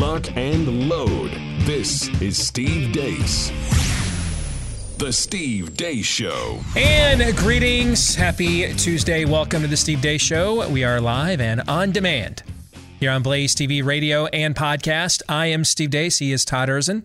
lock, and load. This is Steve Deace. The Steve Deace Show. And greetings. Happy Tuesday. Welcome to the Steve Deace Show. We are live and on demand here on Blaze TV, radio, and podcast. I am Steve Deace. He is Todd Erzen,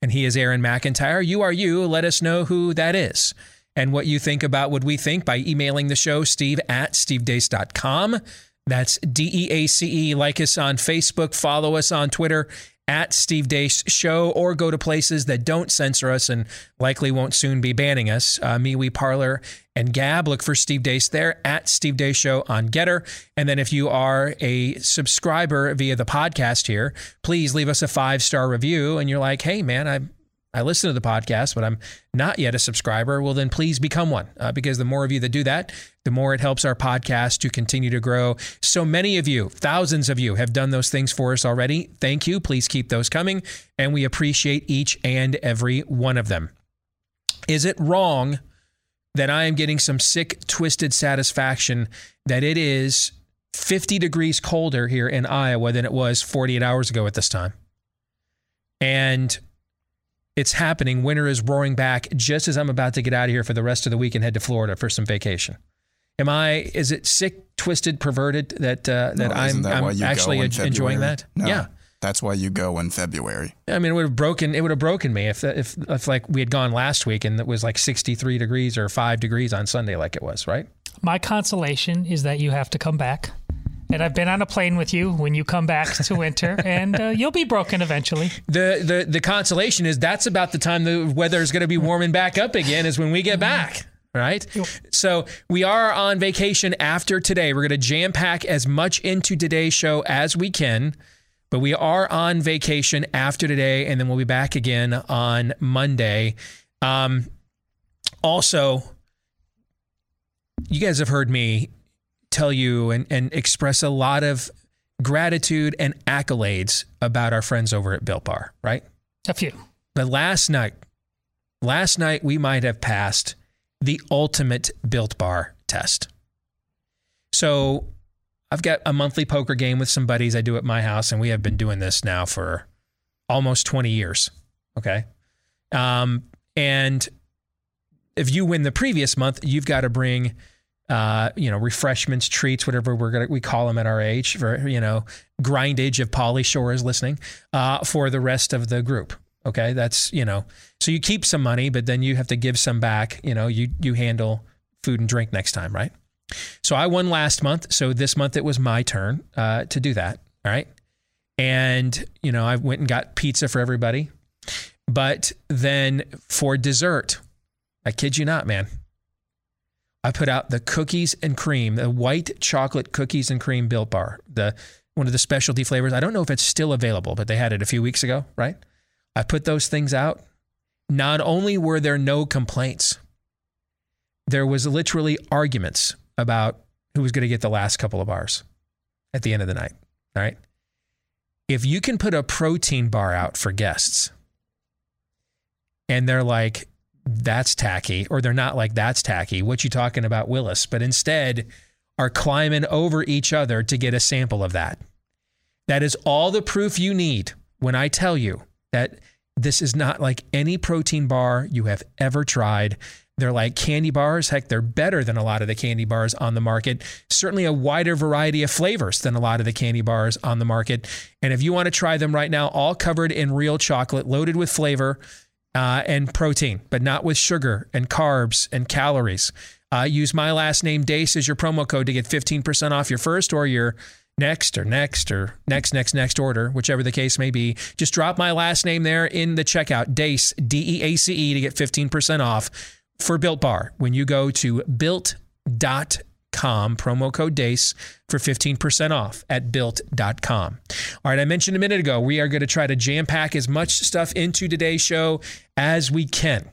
and he is Aaron McIntyre. You are you. Let us know who that is and what you think about what we think by emailing the show, steve at stevedeace.com. That's D E A C E. Like us on Facebook, follow us on Twitter at Steve Deace Show, or go to places that don't censor us and likely won't soon be banning us. Uh, MeWe Parler and Gab. Look for Steve Deace there at Steve Deace Show on Gettr. And then if you are a subscriber via the podcast here, please leave us a five star review. And you're like, hey, man, I I listen to the podcast, but I'm not yet a subscriber, well, then please become one uh, because the more of you that do that, the more it helps our podcast to continue to grow. So many of you, thousands of you, have done those things for us already. Thank you. Please keep those coming. And we appreciate each and every one of them. Is it wrong that I am getting some sick, twisted satisfaction that it is 50 degrees colder here in Iowa than it was 48 hours ago at this time? And it's happening. Winter is roaring back just as I'm about to get out of here for the rest of the week and head to Florida for some vacation. Am I? Is it sick, twisted, perverted that uh, that No, I'm, that I'm actually in enjoying that? No, Yeah. That's why you go in February. I mean, it would have broken. It would have broken me if, if, if like we had gone last week and it was like 63 degrees or five degrees on Sunday, like it was, right? My consolation is that you have to come back. And I've been on a plane with you when you come back to winter, and uh, you'll be broken eventually. The the the consolation is that's about the time the weather is going to be warming back up again. Is when we get back. Right. So we are on vacation after today. We're going to jam pack as much into today's show as we can, but we are on vacation after today, and then we'll be back again on Monday. Um, also, you guys have heard me tell you and, and express a lot of gratitude and accolades about our friends over at Built Bar, right? A few. But last night, last night we might have passed the ultimate Built Bar test. So I've got a monthly poker game with some buddies I do at my house, and we have been doing this now for almost 20 years. Okay. Um, and if you win the previous month, you've got to bring, uh, you know, refreshments, treats, whatever we're gonna we call them at our age, for you know, grindage if Pauly Shore is listening, uh, for the rest of the group. Okay, that's you know, so you keep some money, but then you have to give some back. You know, you you handle food and drink next time, right? So I won last month, so this month it was my turn uh, to do that. All right, and you know, I went and got pizza for everybody, but then for dessert, I kid you not, man. I put out the cookies and cream, the white chocolate cookies and cream built bar, the one of the specialty flavors. I don't know if it's still available, but they had it a few weeks ago, right? I put those things out. Not only were there no complaints, there was literally arguments about who was going to get the last couple of bars at the end of the night. All right. If you can put a protein bar out for guests and they're like, that's tacky, or they're not like, that's tacky, what you talking about, Willis? But instead are climbing over each other to get a sample of that. That is all the proof you need when I tell you that this is not like any protein bar you have ever tried. They're like candy bars. Heck, they're better than a lot of the candy bars on the market. Certainly a wider variety of flavors than a lot of the candy bars on the market. And if you want to try them right now, all covered in real chocolate, loaded with flavor uh, and protein, but not with sugar and carbs and calories. Uh, use my last name, Deace, as your promo code to get 15% off your first or your next or next or next, next, next order, whichever the case may be. Just drop my last name there in the checkout, Deace, D E A C E, to get 15% off for Built Bar when you go to built.com, promo code DEACE for 15% off at built.com. All right, I mentioned a minute ago, we are going to try to jam pack as much stuff into today's show as we can.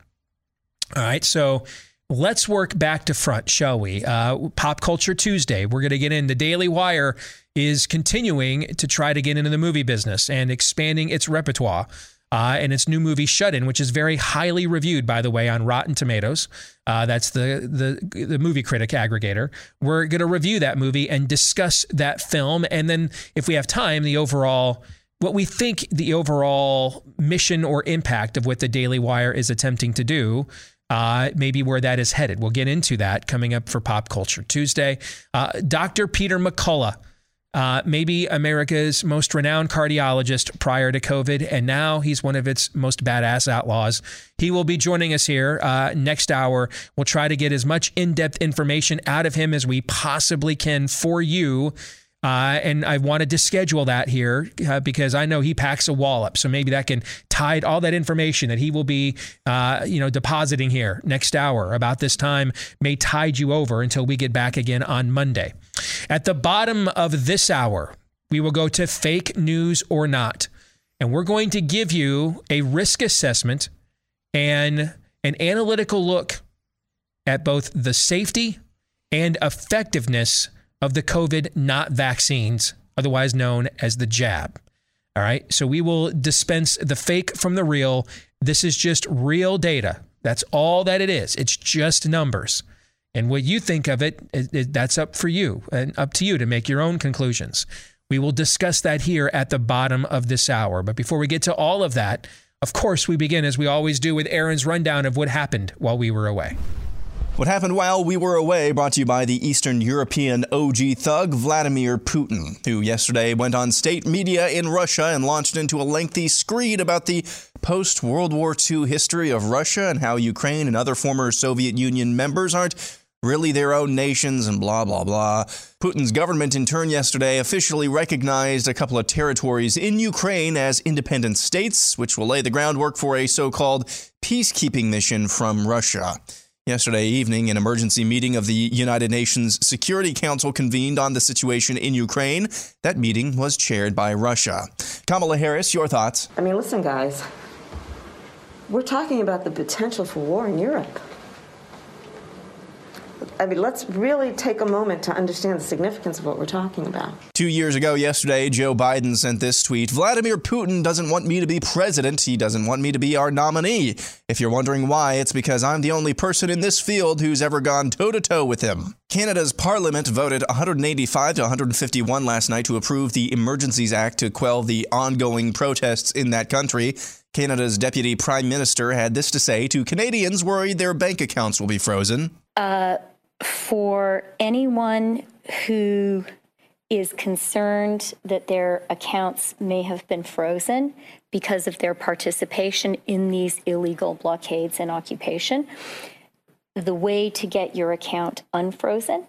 All right, so let's work back to front, shall we? Uh, Pop Culture Tuesday. We're going to get in. The Daily Wire is continuing to try to get into the movie business and expanding its repertoire. Uh, and its new movie Shut In, which is very highly reviewed, by the way, on Rotten Tomatoes. Uh, that's the, the the movie critic aggregator. We're going to review that movie and discuss that film, and then if we have time, the overall what we think the overall mission or impact of what the Daily Wire is attempting to do. Uh, maybe where that is headed. We'll get into that coming up for Pop Culture Tuesday. Uh, Dr. Peter McCullough, uh, maybe America's most renowned cardiologist prior to COVID, and now he's one of its most badass outlaws. He will be joining us here uh, next hour. We'll try to get as much in depth information out of him as we possibly can for you. Uh, and I wanted to schedule that here uh, because I know he packs a wallop. So maybe that can tide all that information that he will be, uh, you know, depositing here next hour about this time may tide you over until we get back again on Monday. At the bottom of this hour, we will go to fake news or not. And we're going to give you a risk assessment and an analytical look at both the safety and effectiveness of the COVID not vaccines, otherwise known as the jab. All right. So we will dispense the fake from the real. This is just real data. That's all that it is. It's just numbers. And what you think of it, it, it, that's up for you and up to you to make your own conclusions. We will discuss that here at the bottom of this hour. But before we get to all of that, of course, we begin as we always do with Aaron's rundown of what happened while we were away. What happened while we were away brought to you by the Eastern European OG thug Vladimir Putin, who yesterday went on state media in Russia and launched into a lengthy screed about the post World War II history of Russia and how Ukraine and other former Soviet Union members aren't really their own nations and blah, blah, blah. Putin's government, in turn, yesterday officially recognized a couple of territories in Ukraine as independent states, which will lay the groundwork for a so called peacekeeping mission from Russia. Yesterday evening, an emergency meeting of the United Nations Security Council convened on the situation in Ukraine. That meeting was chaired by Russia. Kamala Harris, your thoughts? I mean, listen, guys, we're talking about the potential for war in Europe. I mean, let's really take a moment to understand the significance of what we're talking about. Two years ago, yesterday, Joe Biden sent this tweet Vladimir Putin doesn't want me to be president. He doesn't want me to be our nominee. If you're wondering why, it's because I'm the only person in this field who's ever gone toe to toe with him. Canada's parliament voted 185 to 151 last night to approve the Emergencies Act to quell the ongoing protests in that country. Canada's deputy prime minister had this to say to Canadians worried their bank accounts will be frozen. Uh, for anyone who is concerned that their accounts may have been frozen because of their participation in these illegal blockades and occupation, the way to get your account unfrozen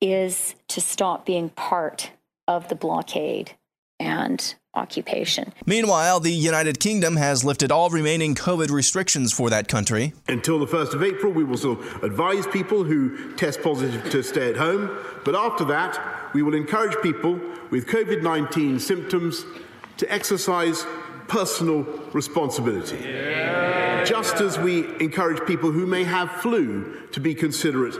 is to stop being part of the blockade and occupation. Meanwhile, the United Kingdom has lifted all remaining COVID restrictions for that country. Until the 1st of April, we will still advise people who test positive to stay at home. But after that, we will encourage people with COVID 19 symptoms to exercise personal responsibility. Yeah. Just as we encourage people who may have flu to be considerate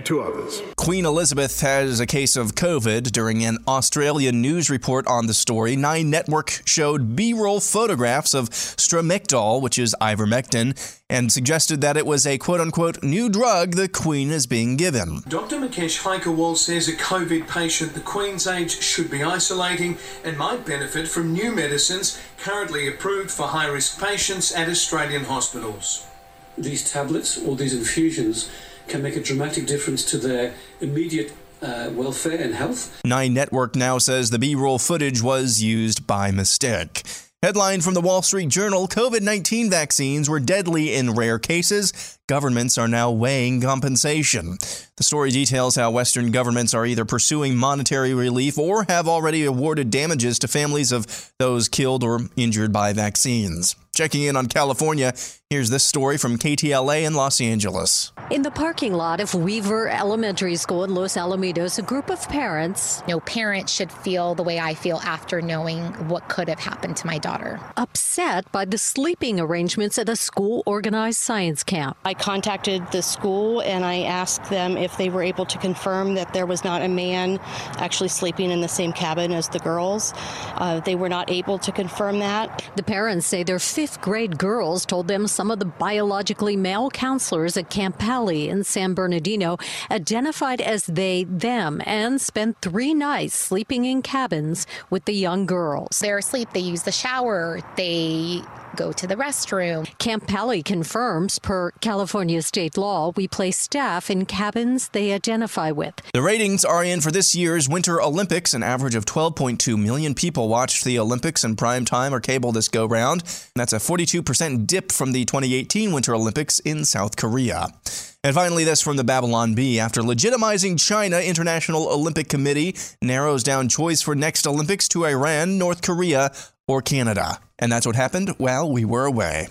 to others. Queen Elizabeth has a case of COVID. During an Australian news report on the story, Nine Network showed B roll photographs of Stromectol, which is ivermectin, and suggested that it was a quote unquote new drug the Queen is being given. Dr. Mukesh Haikerwal says a COVID patient the Queen's age should be isolating and might benefit from new medicines currently approved for high risk patients at Australian hospitals. These tablets or these infusions can make a dramatic difference to their immediate uh, welfare and health. Nine Network now says the B roll footage was used by mistake. Headline from the Wall Street Journal COVID 19 vaccines were deadly in rare cases. Governments are now weighing compensation. The story details how Western governments are either pursuing monetary relief or have already awarded damages to families of those killed or injured by vaccines. Checking in on California, here's this story from KTLA in Los Angeles. In the parking lot of Weaver Elementary School in Los Alamitos, a group of parents. No parent should feel the way I feel after knowing what could have happened to my daughter. Upset by the sleeping arrangements at a school organized science camp. I contacted the school and I asked them if they were able to confirm that there was not a man actually sleeping in the same cabin as the girls. Uh, they were not able to confirm that. The parents say their fifth grade girls told them some of the biologically male counselors at Camp Pal Valley in San Bernardino identified as they, them, and spent three nights sleeping in cabins with the young girls. They're asleep, they use the shower, they go to the restroom. Camp Pali confirms, per California state law, we place staff in cabins they identify with. The ratings are in for this year's Winter Olympics. An average of 12.2 million people watched the Olympics in prime time or cable this go round. That's a 42% dip from the 2018 Winter Olympics in South Korea. And finally, this from the Babylon Bee. After legitimizing China, International Olympic Committee narrows down choice for next Olympics to Iran, North Korea, or Canada. And that's what happened while we were away.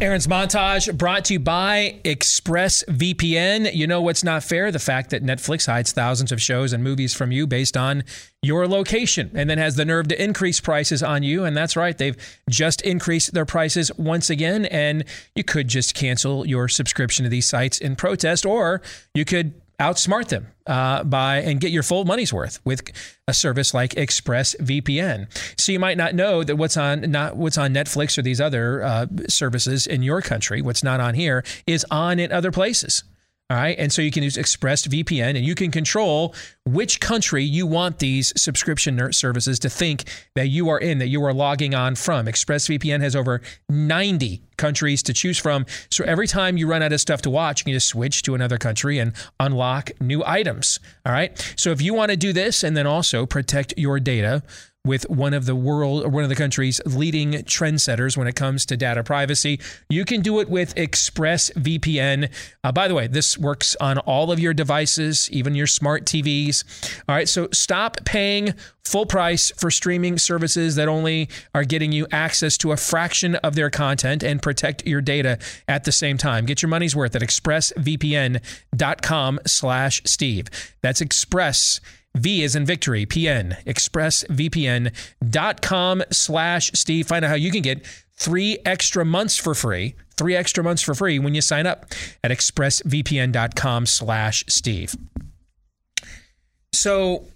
Aaron's montage brought to you by ExpressVPN. You know what's not fair? The fact that Netflix hides thousands of shows and movies from you based on your location and then has the nerve to increase prices on you. And that's right, they've just increased their prices once again. And you could just cancel your subscription to these sites in protest, or you could outsmart them uh, by and get your full money's worth with a service like ExpressVPN. So you might not know that what's on not what's on Netflix or these other uh, services in your country, what's not on here, is on in other places. All right. And so you can use ExpressVPN and you can control which country you want these subscription services to think that you are in, that you are logging on from. ExpressVPN has over 90 countries to choose from. So every time you run out of stuff to watch, you can just switch to another country and unlock new items. All right. So if you want to do this and then also protect your data, with one of the world or one of the country's leading trendsetters when it comes to data privacy. You can do it with ExpressVPN. Uh, by the way, this works on all of your devices, even your smart TVs. All right, so stop paying full price for streaming services that only are getting you access to a fraction of their content and protect your data at the same time. Get your money's worth at expressvpn.com slash Steve. That's express V is in victory, PN, expressvpn.com slash Steve. Find out how you can get three extra months for free, three extra months for free when you sign up at expressvpn.com slash Steve. So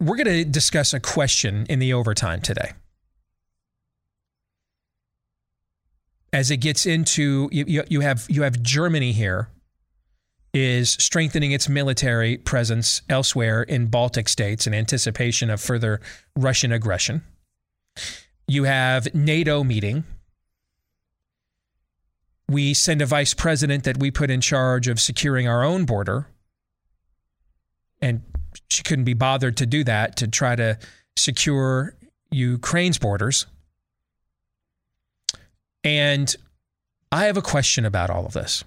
we're going to discuss a question in the overtime today. As it gets into, you, you have you have Germany here is strengthening its military presence elsewhere in Baltic states in anticipation of further Russian aggression. You have NATO meeting. We send a vice president that we put in charge of securing our own border. And she couldn't be bothered to do that to try to secure Ukraine's borders. And I have a question about all of this.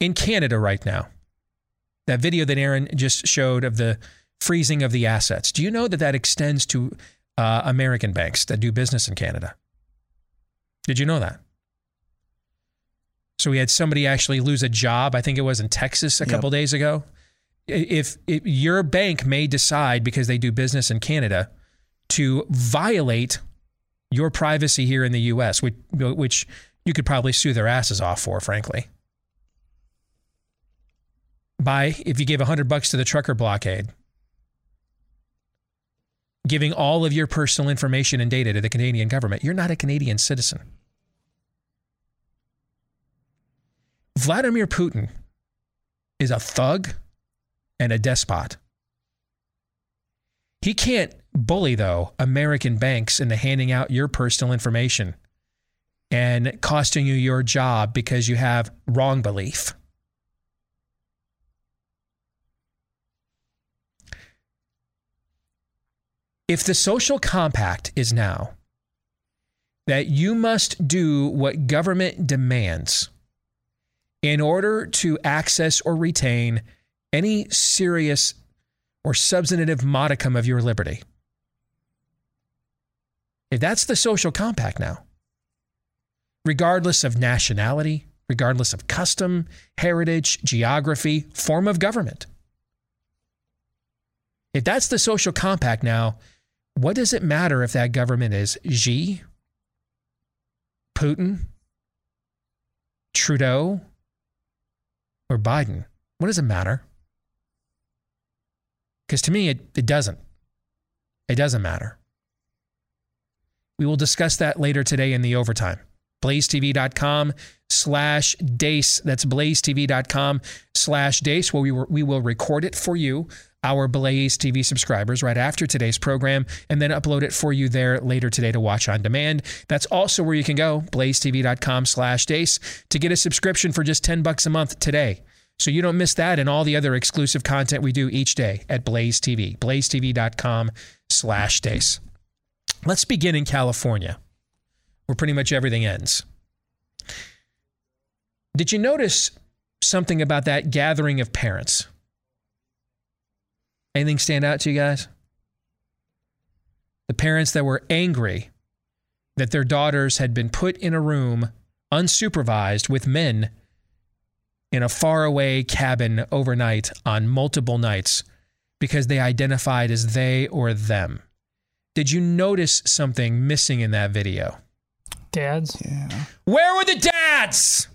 In Canada right now. That video that Aaron just showed of the freezing of the assets. Do you know that that extends to uh, American banks that do business in Canada? Did you know that? So we had somebody actually lose a job. I think it was in Texas a couple days ago. If, if your bank may decide because they do business in Canada to violate your privacy here in the U.S., which, which you could probably sue their asses off for, frankly by if you gave 100 bucks to the trucker blockade giving all of your personal information and data to the Canadian government, you're not a Canadian citizen. Vladimir Putin is a thug and a despot. He can't bully, though, American banks into handing out your personal information and costing you your job because you have wrong belief. If the social compact is now that you must do what government demands in order to access or retain any serious or substantive modicum of your liberty. If that's the social compact now, regardless of nationality, regardless of custom, heritage, geography, form of government, if that's the social compact now, what does it matter if that government is Xi, Putin, Trudeau, or Biden? What does it matter? Because to me, it, it doesn't. It doesn't matter. We will discuss that later today in the overtime. BlazeTV.com slash Deace. That's BlazeTV.com slash Deace, where we, we will record it for you, our Blaze TV subscribers, right after today's program, and then upload it for you there later today to watch on demand. That's also where you can go, BlazeTV.com slash Deace, to get a subscription for just 10 bucks a month today. So you don't miss that and all the other exclusive content we do each day at Blaze TV, blazetv.com slash Deace. Let's begin in California, where pretty much everything ends. Did you notice something about that gathering of parents? Anything stand out to you guys? The parents that were angry that their daughters had been put in a room unsupervised with men in a faraway cabin overnight on multiple nights because they identified as they or them. Did you notice something missing in that video? Dads? Yeah. Where were the dads?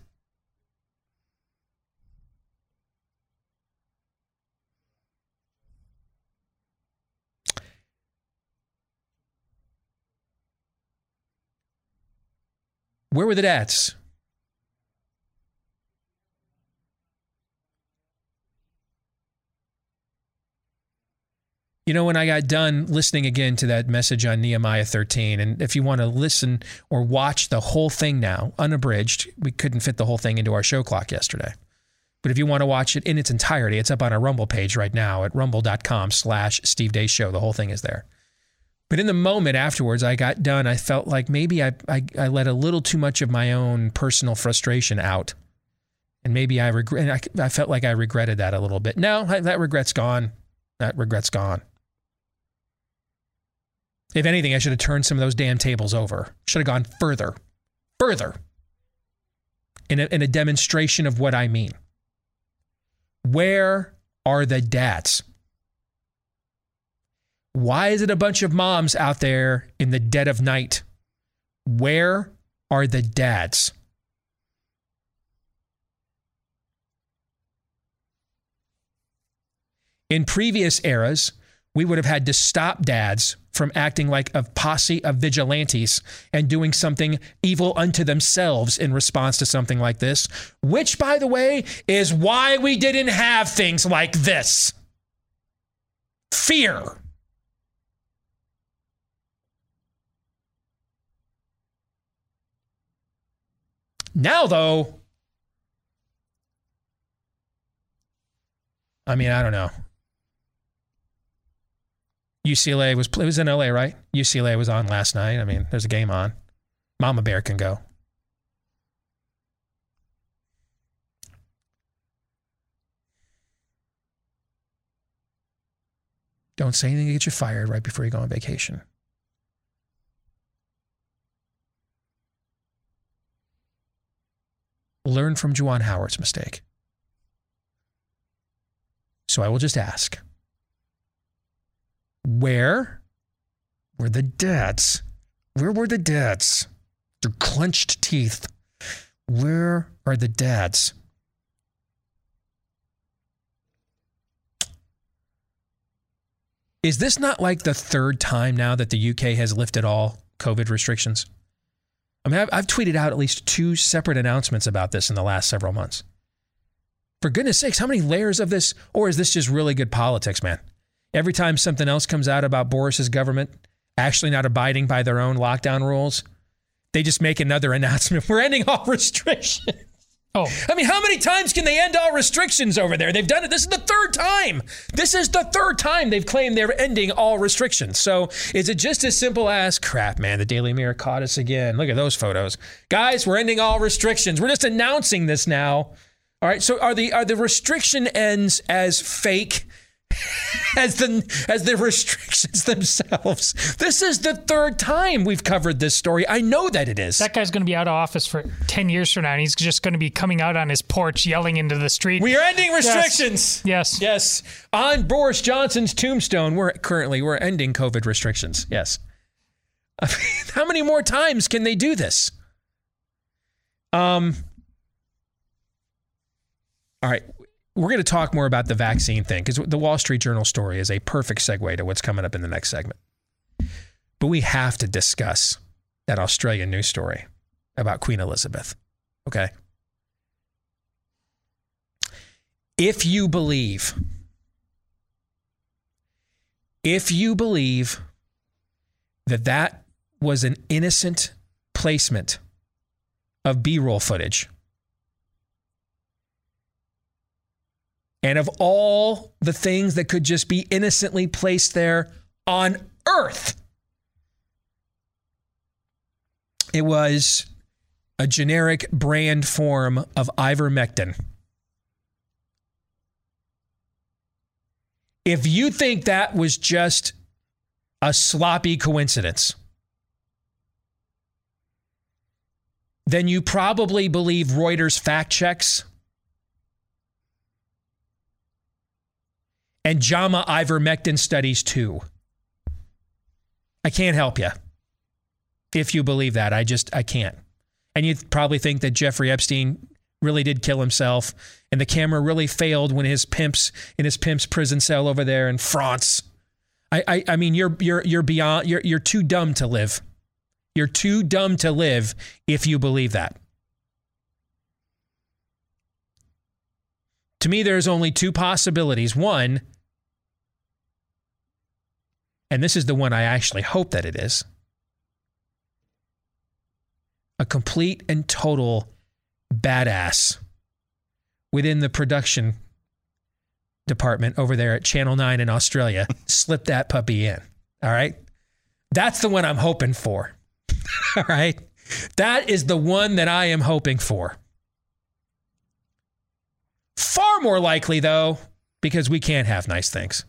Where were the dads? You know, when I got done listening again to that message on Nehemiah 13, and if you want to listen or watch the whole thing now, unabridged, we couldn't fit the whole thing into our show clock yesterday. But if you want to watch it in its entirety, it's up on our Rumble page right now at rumble.com slash Steve Deace Show. The whole thing is there. But in the moment afterwards, I got done. I felt like maybe I, I, I let a little too much of my own personal frustration out. And maybe I regret, I, I felt like I regretted that a little bit. No, that regret's gone. That regret's gone. If anything, I should have turned some of those damn tables over. Should have gone further, further in a, in a demonstration of what I mean. Where are the dads? Why is it a bunch of moms out there in the dead of night? Where are the dads? In previous eras, we would have had to stop dads from acting like a posse of vigilantes and doing something evil unto themselves in response to something like this, which, by the way, is why we didn't have things like this fear. Now, though, I mean, I don't know. UCLA was it was in LA, right? UCLA was on last night. I mean, there's a game on. Mama Bear can go. Don't say anything to get you fired right before you go on vacation. Learn from Juwan Howard's mistake. So I will just ask where were the dads? Where were the dads? Their clenched teeth. Where are the dads? Is this not like the third time now that the UK has lifted all COVID restrictions? I mean, I've, I've, tweeted out at least two separate announcements about this in the last several months. For goodness sakes, how many layers of this? Or is this just really good politics, man? Every time something else comes out about Boris's government actually not abiding by their own lockdown rules, they just make another announcement. We're ending all restrictions. Oh. I mean, how many times can they end all restrictions over there? They've done it. This is the third time. This is the third time they've claimed they're ending all restrictions. So is it just as simple as crap, man? The Daily Mirror caught us again. Look at those photos. Guys, we're ending all restrictions. We're just announcing this now. All right. So are the are the restriction ends as fake as the as the restrictions themselves. This is the third time we've covered this story. I know that it is. That guy's going to be out of office for 10 years from now and he's just going to be coming out on his porch yelling into the street. We are ending restrictions. Yes. Yes. On Boris Johnson's tombstone, we're currently we're ending COVID restrictions. Yes. I mean, how many more times can they do this? Um all right, we're going to talk more about the vaccine thing because the Wall Street Journal story is a perfect segue to what's coming up in the next segment. But we have to discuss that Australian news story about Queen Elizabeth. Okay. If you believe, if you believe that that was an innocent placement of B roll footage, and of all the things that could just be innocently placed there on earth, it was a generic brand form of ivermectin. If you think that was just a sloppy coincidence, then you probably believe Reuters fact checks and JAMA ivermectin studies too. I can't help you if you believe that. I just, I can't. And you probably think that Jeffrey Epstein really did kill himself and the camera really failed when his pimps in his pimp's prison cell over there in France. I, I, I mean, you're, you're, you're beyond, you're, you're too dumb to live. You're too dumb to live if you believe that. To me, there's only two possibilities. One, and this is the one I actually hope that it is a complete and total badass within the production department over there at Channel 9 in Australia slip that puppy in. All right. That's the one I'm hoping for. All right. That is the one that I am hoping for. Far more likely, though, because we can't have nice things.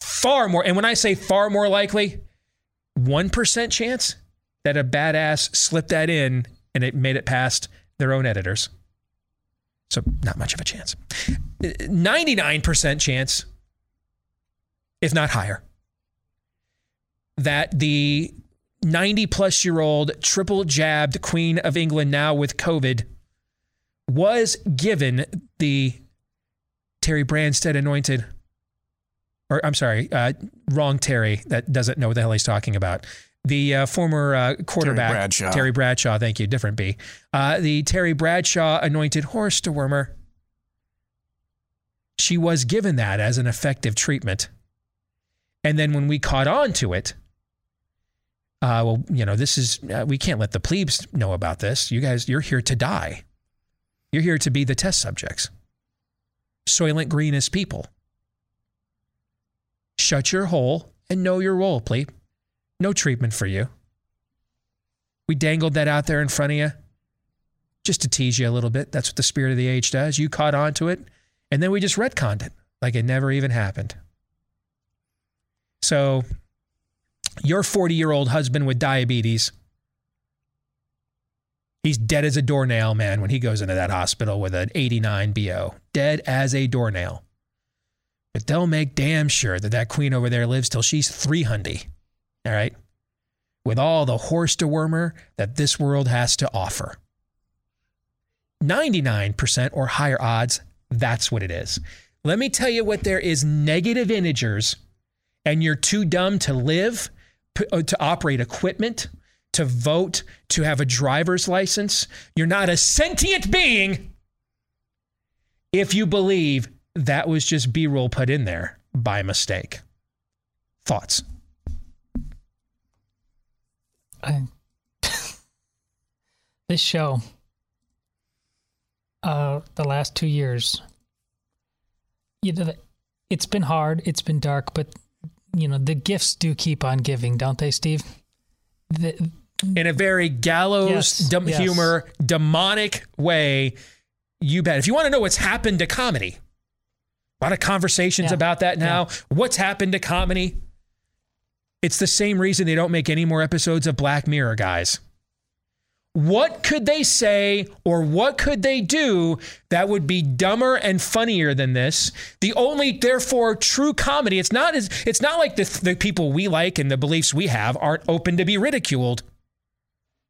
Far more. And when I say far more likely, 1% chance that a badass slipped that in and it made it past their own editors. So, not much of a chance. 99% chance, if not higher, that the 90 plus year old triple jabbed Queen of England now with COVID was given the Terry Branstad anointed, or I'm sorry, uh, wrong Terry that doesn't know what the hell he's talking about. The uh, former uh, quarterback, Terry Bradshaw. Terry Bradshaw, thank you, different B. Uh, the Terry Bradshaw anointed horse dewormer. She was given that as an effective treatment. And then when we caught on to it, uh, well, you know, this is, uh, we can't let the plebes know about this. You guys, you're here to die. You're here to be the test subjects. Soylent Green is people. Shut your hole and know your role, plebe. No treatment for you. We dangled that out there in front of you just to tease you a little bit. That's what the spirit of the age does. You caught on to it, and then we just retconned it like it never even happened. So, your 40 year old husband with diabetes, he's dead as a doornail, man, when he goes into that hospital with an 89 BO. Dead as a doornail. But they'll make damn sure that that queen over there lives till she's 300. All right. With all the horse dewormer that this world has to offer. 99% or higher odds, that's what it is. Let me tell you what there is negative integers, and you're too dumb to live, uh, to operate equipment, to vote, to have a driver's license. You're not a sentient being if you believe that was just B roll put in there by mistake. Thoughts? I, this show, uh, the last two years, you know, it's been hard, it's been dark, but you know the gifts do keep on giving, don't they, Steve? The, in a very gallows Yes, dem- yes. humor, demonic way. You bet. If you want to know what's happened to comedy, a lot of conversations Yeah. about that now. What's happened to comedy? It's the same reason they don't make any more episodes of Black Mirror, guys. What could they say or what could they do that would be dumber and funnier than this? The only, therefore, true comedy. It's not as it's not like the, the people we like and the beliefs we have aren't open to be ridiculed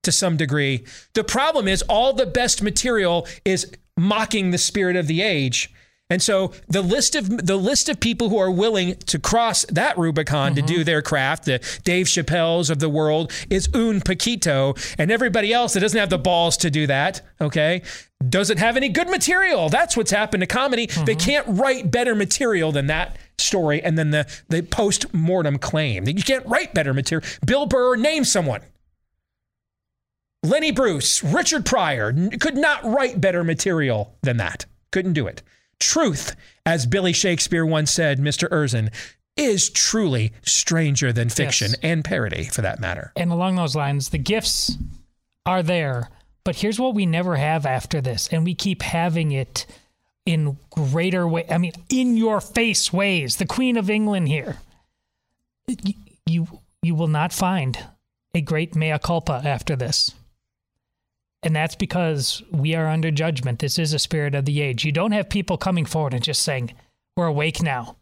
to some degree. The problem is all the best material is mocking the spirit of the age. And so the list of the list of people who are willing to cross that Rubicon to do mm-hmm. their craft, the Dave Chappelle's of the world, is un poquito, and everybody else that doesn't have the balls to do that, okay, doesn't have any good material. That's what's happened to comedy. They mm-hmm. can't write better material than that story, and then the the post mortem claim that you can't write better material. Bill Burr, name someone. Lenny Bruce, Richard Pryor could not write better material than that. Couldn't do it. Truth, as Billy Shakespeare once said, Mr. Erzen, is truly stranger than fiction Yes. and parody for that matter. And along those lines, the gifts are there. But here's what we never have after this, and we keep having it in greater way. I mean, in your face ways. The Queen of England here. Y- You you will not find a great mea culpa after this. And that's because we are under judgment. This is a spirit of the age. You don't have people coming forward and just saying, We're awake now.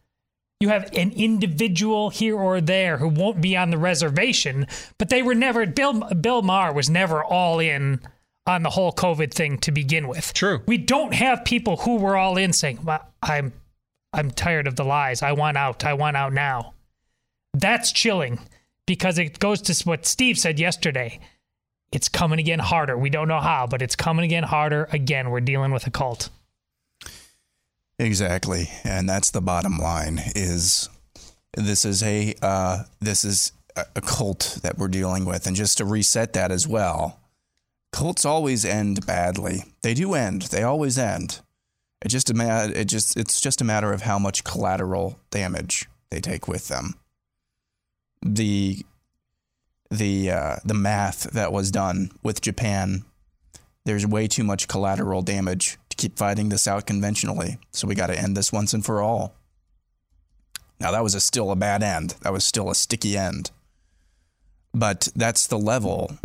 You have an individual here or there who won't be on the reservation, but they were never Bill Bill Maher was never all in on the whole COVID thing to begin with. True. We don't have people who were all in saying, well, "I'm I'm tired of the lies. I want out. I want out now." That's chilling because it goes to what Steve said yesterday. It's coming again harder. We don't know how, but it's coming again harder. Again, we're dealing with a cult. Exactly, and that's the bottom line. Is this is a uh, this is a cult that we're dealing with, and just to reset that as well, cults always end badly. They do end. They always end. It just it just it's just a matter of how much collateral damage they take with them. The the uh, the math that was done with Japan there's way too much collateral damage to keep fighting this out conventionally. So we got to end this once and for all. Now that was a still a bad end. That was still a sticky end. But that's the level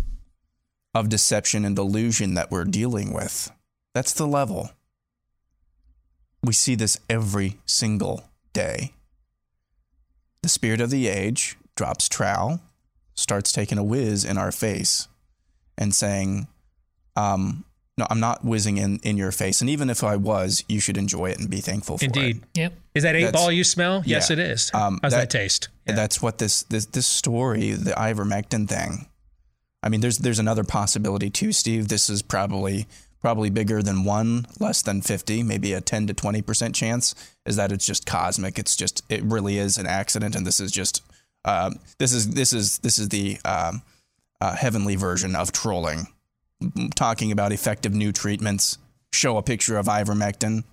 of deception and delusion that we're dealing with. That's the level. We see this every single day. The spirit of the age drops trowel, starts taking a whiz in our face and saying, um, no, I'm not whizzing in, in your face. And even if I was, you should enjoy it and be thankful for Indeed. it. Indeed. Yep. Is that eight That's- ball you smell? Yes, yeah. it is. Um, How's that, taste? That's what this, this this story, the ivermectin thing. I mean, there's there's another possibility too, Steve. This is probably probably bigger than one, less than fifty, maybe a ten to twenty percent chance. Is that it's just cosmic? It's just it really is an accident, and this is just um, this is this is this is the um, uh, heavenly version of trolling, talking about effective new treatments. Show a picture of ivermectin,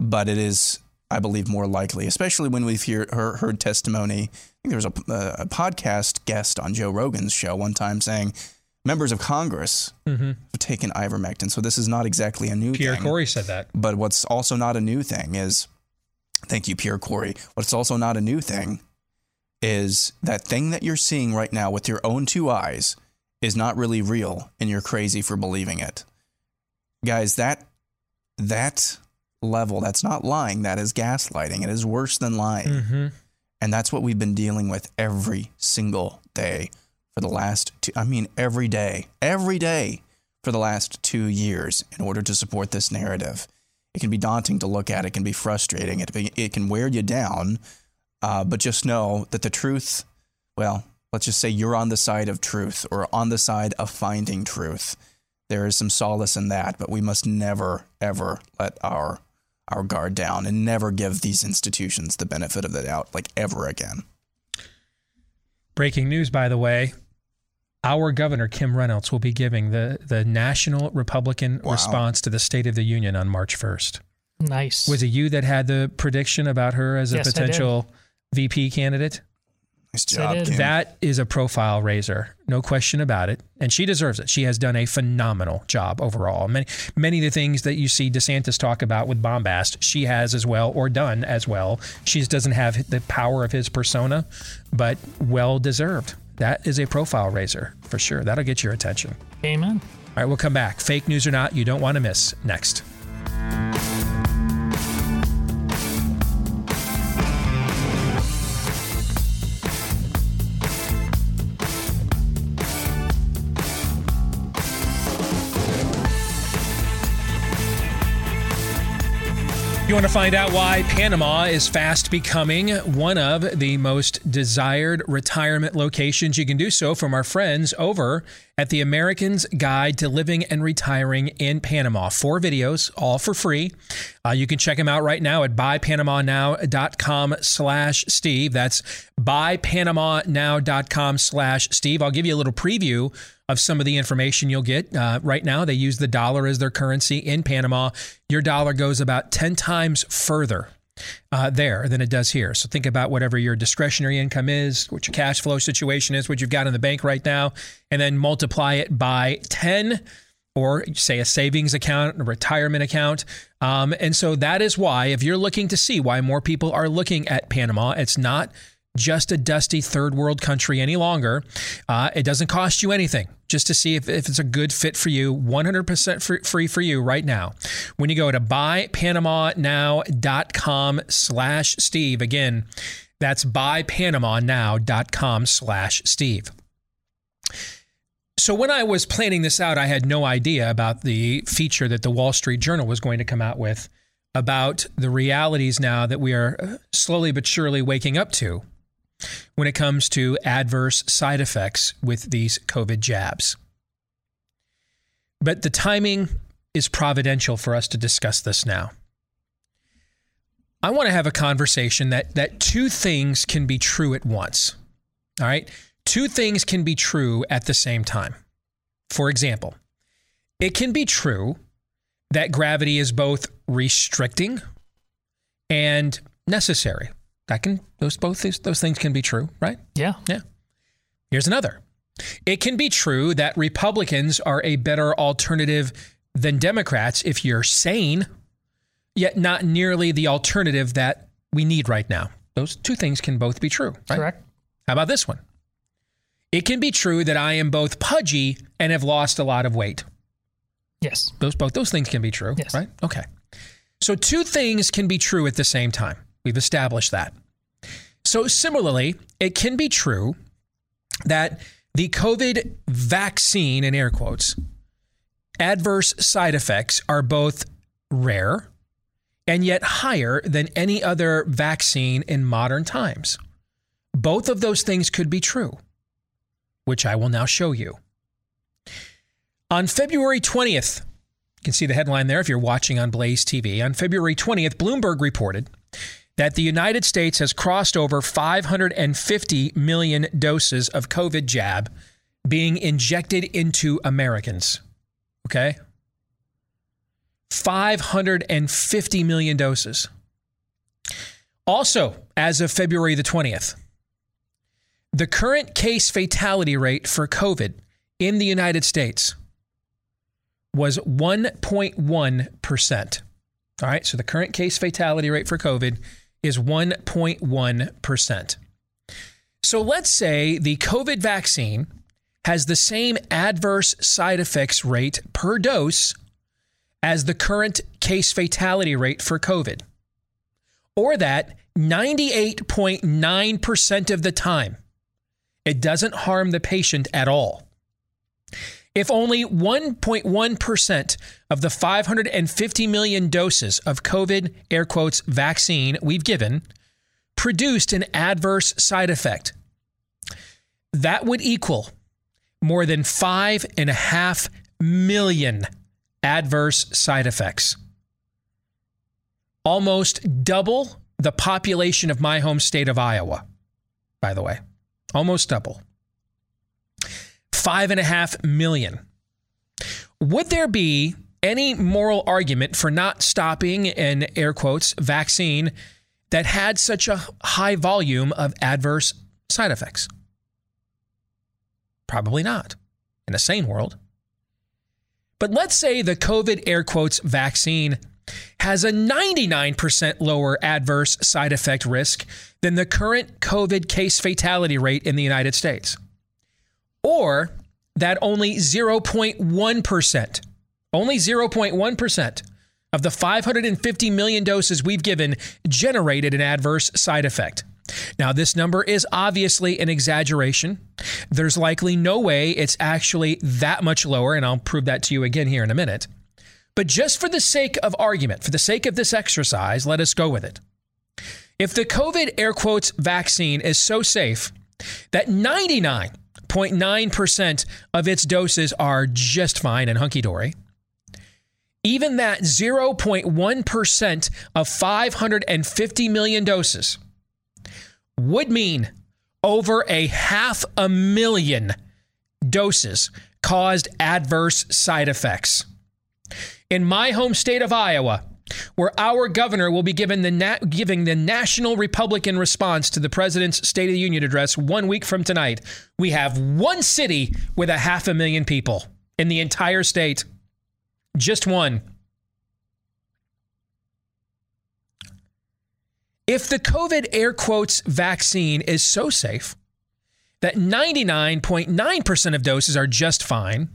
but it is, I believe, more likely, especially when we've hear, heard, heard testimony. I think there was a, a podcast guest on Joe Rogan's show one time saying members of Congress Mhm. have taken ivermectin. So this is not exactly a new Pierre thing. Pierre Kory said that. But what's also not a new thing is, thank you, Pierre Kory. What's also not a new thing is that thing that you're seeing right now with your own two eyes is not really real, and you're crazy for believing it, guys. That that level, that's not lying. That is gaslighting. It is worse than lying, Mm-hmm. and that's what we've been dealing with every single day for the last two. I mean, every day, every day for the last two years in order to support this narrative. It can be daunting to look at. It can be frustrating. It, it can wear you down. Uh, but just know that the truth, well, let's just say you're on the side of truth or on the side of finding truth. There is some solace in that, but we must never, ever let our our guard down and never give these institutions the benefit of the doubt, like ever again. Breaking news, by the way. Our governor, Kim Reynolds, will be giving the, the national Republican Wow. response to the State of the Union on March 1st. Nice. Was it you that had the prediction about her as a Yes, I did. Potential VP candidate? Nice job. Kim. That is a profile raiser, no question about it, and she deserves it. She has done a phenomenal job overall. Many, many of the things that you see DeSantis talk about with bombast, she has as well, or done as well. She just doesn't have the power of his persona, but well deserved. That is a profile raiser for sure. That'll get your attention. Amen. All right, we'll come back. Fake news or not, you don't want to miss next. You want to find out why Panama is fast becoming one of the most desired retirement locations? You can do so from our friends over at the Americans Guide to Living and Retiring in Panama. Four videos, all for free. Uh, you can check them out right now at buypanamanow.com slash Steve. That's buypanamanow.com slash Steve. I'll give you a little preview of some of the information you'll get. Uh, right now, they use the dollar as their currency in Panama. Your dollar goes about 10 times further uh, there than it does here. So think about whatever your discretionary income is, what your cash flow situation is, what you've got in the bank right now, and then multiply it by 10 or say a savings account, a retirement account. Um, and so that is why, if you're looking to see why more people are looking at Panama, it's not just a dusty third world country any longer. Uh, it doesn't cost you anything just to see if, if it's a good fit for you. 100% free for you right now. When you go to buypanamanow.com slash Steve, again, that's buypanamanow.com slash Steve. So when I was planning this out, I had no idea about the feature that the Wall Street Journal was going to come out with about the realities now that we are slowly but surely waking up to when it comes to adverse side effects with these COVID jabs. But the timing is providential for us to discuss this now. I want to have a conversation that that two things can be true at once. All right? Two things can be true at the same time. For example, it can be true that gravity is both restricting and necessary. That can those both those, those things can be true, right? Yeah. Yeah. Here's another. It can be true that Republicans are a better alternative than Democrats if you're sane, yet not nearly the alternative that we need right now. Those two things can both be true. Right? Correct. How about this one? It can be true that I am both pudgy and have lost a lot of weight. Yes. Those both those things can be true. Yes. Right? Okay. So two things can be true at the same time. We've established that. So, similarly, it can be true that the COVID vaccine, in air quotes, adverse side effects are both rare and yet higher than any other vaccine in modern times. Both of those things could be true, which I will now show you. On February 20th, you can see the headline there if you're watching on Blaze TV. On February 20th, Bloomberg reported that the United States has crossed over 550 million doses of COVID jab being injected into Americans. Okay? 550 million doses. Also, as of February the 20th, the current case fatality rate for COVID in the United States was 1.1%. All right, so the current case fatality rate for COVID is 1.1%. So let's say the COVID vaccine has the same adverse side effects rate per dose as the current case fatality rate for COVID, or that 98.9% of the time it doesn't harm the patient at all. If only 1.1% of the 550 million doses of COVID, air quotes, vaccine we've given produced an adverse side effect, that would equal more than five and a half million adverse side effects. Almost double the population of my home state of Iowa, by the way. Almost double five and a half million. Would there be any moral argument for not stopping an air quotes vaccine that had such a high volume of adverse side effects? Probably not in a sane world. But let's say the COVID air quotes vaccine has a 99% lower adverse side effect risk than the current COVID case fatality rate in the United States or that only 0.1%, only 0.1% of the 550 million doses we've given generated an adverse side effect. Now, this number is obviously an exaggeration. There's likely no way it's actually that much lower, and I'll prove that to you again here in a minute. But just for the sake of argument, for the sake of this exercise, let us go with it. If the COVID air quotes vaccine is so safe that 99.9% of its doses are just fine and hunky dory, even that 0.1% of 550 million doses would mean over a half a million doses caused adverse side effects. In my home state of Iowa, where our governor will be given the na- giving the national Republican response to the president's State of the Union address one week from tonight, we have one city with a half a million people in the entire state. Just one. If the COVID air quotes vaccine is so safe that 99.9% of doses are just fine,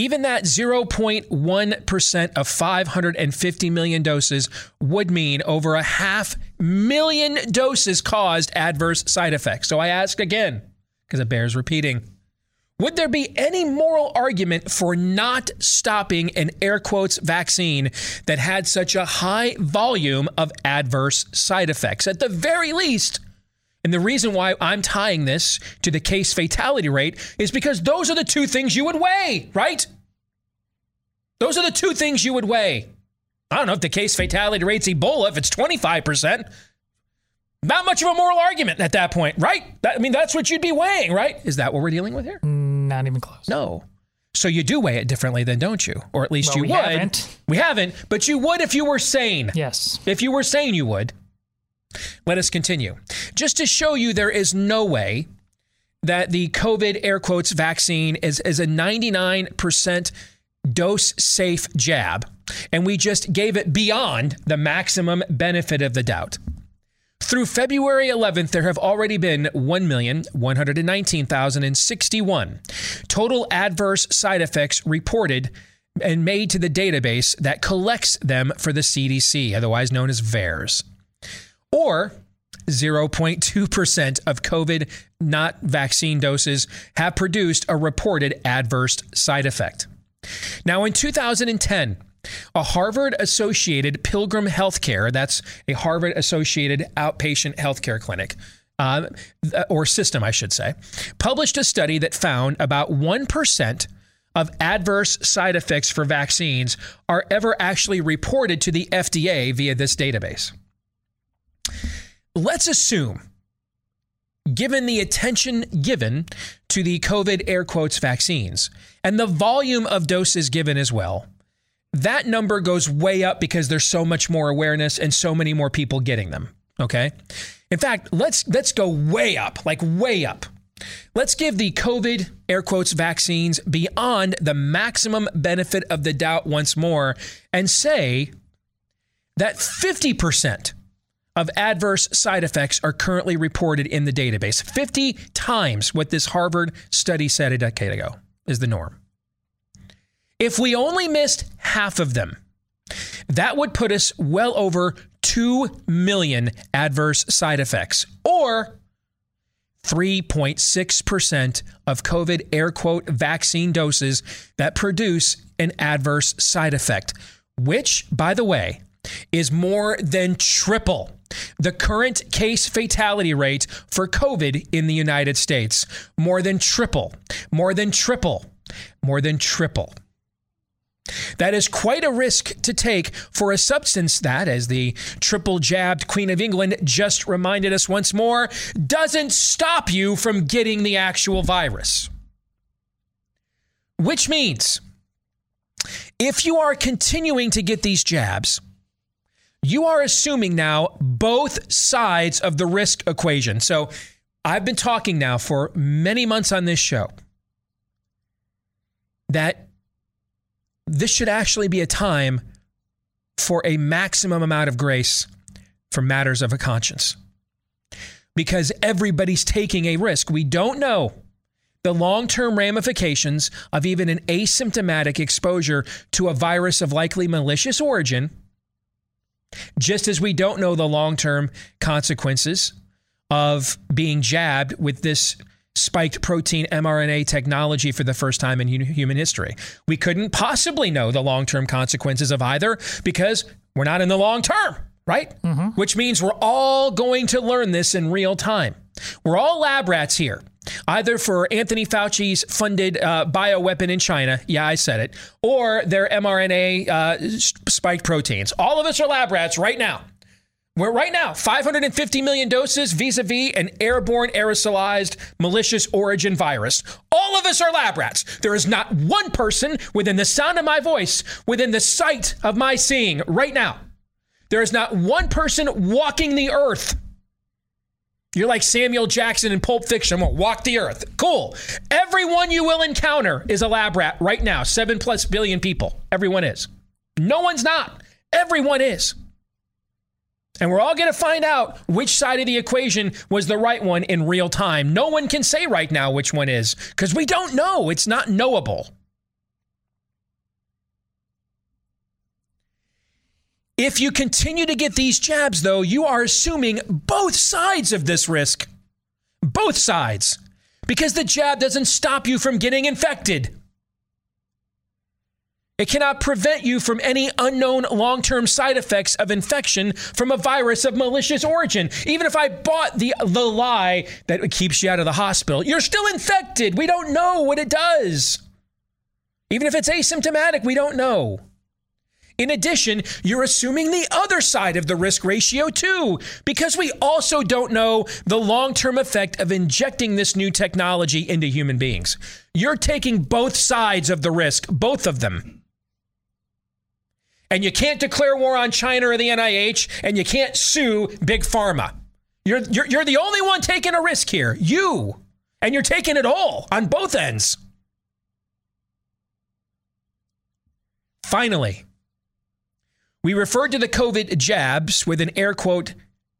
even that 0.1% of 550 million doses would mean over a half million doses caused adverse side effects. So I ask again, because it bears repeating. Would there be any moral argument for not stopping an air quotes vaccine that had such a high volume of adverse side effects? At the very least, and the reason why I'm tying this to the case fatality rate is because those are the two things you would weigh, right? Those are the two things you would weigh. I don't know if the case fatality rate's Ebola, if it's 25%. Not much of a moral argument at that point, right? I mean, that's what you'd be weighing, right? Is that what we're dealing with here? Mm, not even close. No. So you do weigh it differently then, don't you? Or at least Well, you we would. haven't. We haven't, but you would if you were sane. Yes. If you were sane, you would. Let us continue. Just to show you there is no way that the COVID air quotes vaccine is, is a 99% dose safe jab, and we just gave it beyond the maximum benefit of the doubt. Through February 11th, there have already been 1,119,061 total adverse side effects reported and made to the database that collects them for the CDC, otherwise known as VAERS. Or 0.2% of COVID not vaccine doses have produced a reported adverse side effect. Now, in 2010, a Harvard associated Pilgrim Healthcare, that's a Harvard associated outpatient healthcare clinic, uh, or system, I should say, published a study that found about 1% of adverse side effects for vaccines are ever actually reported to the FDA via this database. Let's assume, given the attention given to the COVID air quotes vaccines and the volume of doses given as well, that number goes way up because there's so much more awareness and so many more people getting them. Okay. In fact, let's let's go way up, like way up. Let's give the COVID air quotes vaccines beyond the maximum benefit of the doubt once more and say that 50% of adverse side effects are currently reported in the database. 50 times what this Harvard study said a decade ago is the norm. If we only missed half of them, that would put us well over 2 million adverse side effects, or 3.6% of COVID air quote vaccine doses that produce an adverse side effect, which, by the way, is more than triple the current case fatality rate for COVID in the United States. More than triple, more than triple, more than triple. That is quite a risk to take for a substance that, as the triple jabbed Queen of England just reminded us once more, doesn't stop you from getting the actual virus. Which means if you are continuing to get these jabs, you are assuming now both sides of the risk equation. So I've been talking now for many months on this show that this should actually be a time for a maximum amount of grace for matters of a conscience. Because everybody's taking a risk. We don't know the long term ramifications of even an asymptomatic exposure to a virus of likely malicious origin, just as we don't know the long term consequences of being jabbed with this spiked protein mRNA technology for the first time in human history. We couldn't possibly know the long term consequences of either because we're not in the long term, right? Mm-hmm. Which means we're all going to learn this in real time. We're all lab rats here either for Anthony Fauci's funded uh, bioweapon in China, yeah, I said it, or their mRNA uh, spiked proteins. All of us are lab rats right now. We're right now 550 million doses vis-a-vis an airborne aerosolized malicious origin virus. All of us are lab rats. There is not one person within the sound of my voice, within the sight of my seeing right now. There is not one person walking the earth you're like Samuel Jackson in Pulp Fiction. Well, walk the earth. Cool. Everyone you will encounter is a lab rat right now. Seven plus billion people. Everyone is. No one's not. Everyone is. And we're all going to find out which side of the equation was the right one in real time. No one can say right now which one is because we don't know. It's not knowable. If you continue to get these jabs, though, you are assuming both sides of this risk. Both sides. Because the jab doesn't stop you from getting infected. It cannot prevent you from any unknown long term side effects of infection from a virus of malicious origin. Even if I bought the, the lie that keeps you out of the hospital, you're still infected. We don't know what it does. Even if it's asymptomatic, we don't know. In addition, you're assuming the other side of the risk ratio too, because we also don't know the long term effect of injecting this new technology into human beings. You're taking both sides of the risk, both of them. And you can't declare war on China or the NIH, and you can't sue Big Pharma. You're, you're, you're the only one taking a risk here. You. And you're taking it all on both ends. Finally, we referred to the COVID jabs with an air quote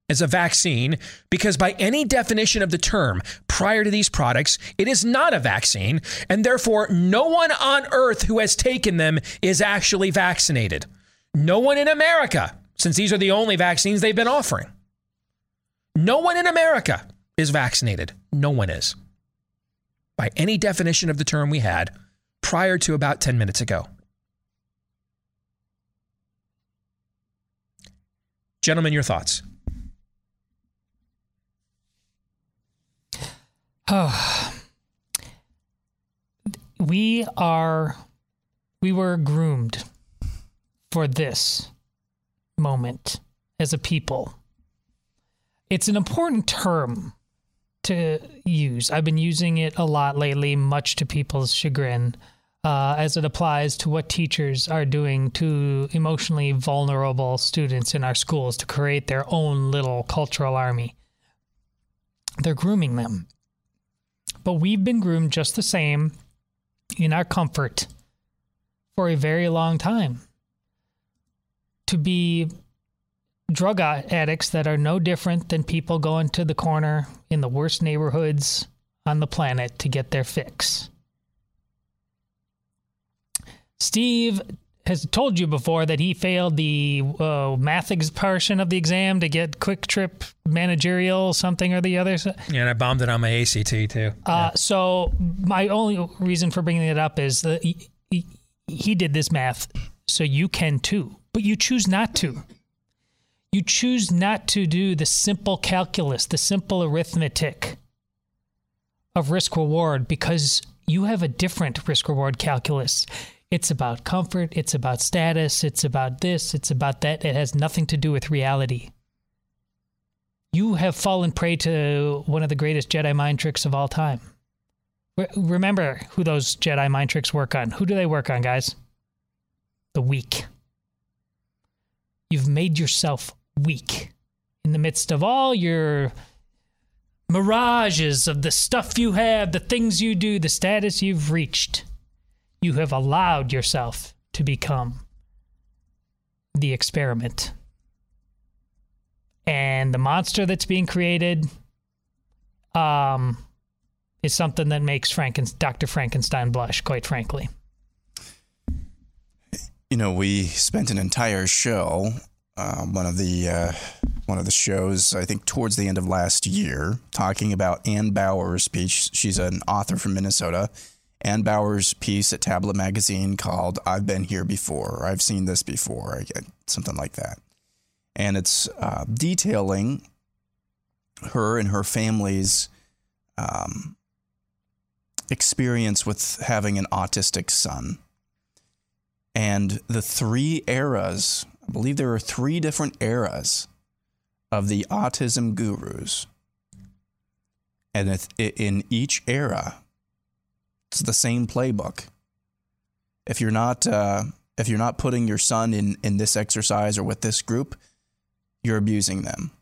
as a vaccine because, by any definition of the term, prior to these products, it is not a vaccine, and therefore no one on earth who has taken them is actually vaccinated. No one in America, since these are the only vaccines they've been offering. No one in America is vaccinated. No one is. By any definition of the term we had prior to about 10 minutes ago. Gentlemen, your thoughts. Oh, we are, we were groomed for this moment as a people. It's an important term to use. I've been using it a lot lately, much to people's chagrin uh, as it applies to what teachers are doing to emotionally vulnerable students in our schools to create their own little cultural army. They're grooming them. But we've been groomed just the same in our comfort for a very long time to be drug addicts that are no different than people going to the corner in the worst neighborhoods on the planet to get their fix. Steve has told you before that he failed the uh, math portion of the exam to get QuikTrip managerial something or the other. Yeah, and I bombed it on my ACT too. Uh, So my only reason for bringing it up is that he, he, he did this math, so you can too, but you choose not to. You choose not to do the simple calculus, the simple arithmetic of risk reward because you have a different risk reward calculus. It's about comfort, it's about status, it's about this, it's about that. It has nothing to do with reality. You have fallen prey to one of the greatest Jedi mind tricks of all time. Remember who those Jedi mind tricks work on. Who do they work on, guys? The weak. You've made yourself weak in the midst of all your mirages of the stuff you have, the things you do, the status you've reached you have allowed yourself to become the experiment. And the monster that's being created um, is something that makes Franken- Dr. Frankenstein blush, quite frankly. You know, we spent an entire show uh, one of the uh, one of the shows. I think towards the end of last year, talking about Ann Bauer's speech. She's an author from Minnesota. Ann Bauer's piece at Tablet Magazine called "I've Been Here Before" or "I've Seen This Before," something like that, and it's uh, detailing her and her family's um, experience with having an autistic son. And the three eras, I believe there are three different eras of the autism gurus. And in each era, it's the same playbook. If you're not, uh, if you're not putting your son in, in this exercise or with this group, you're abusing them.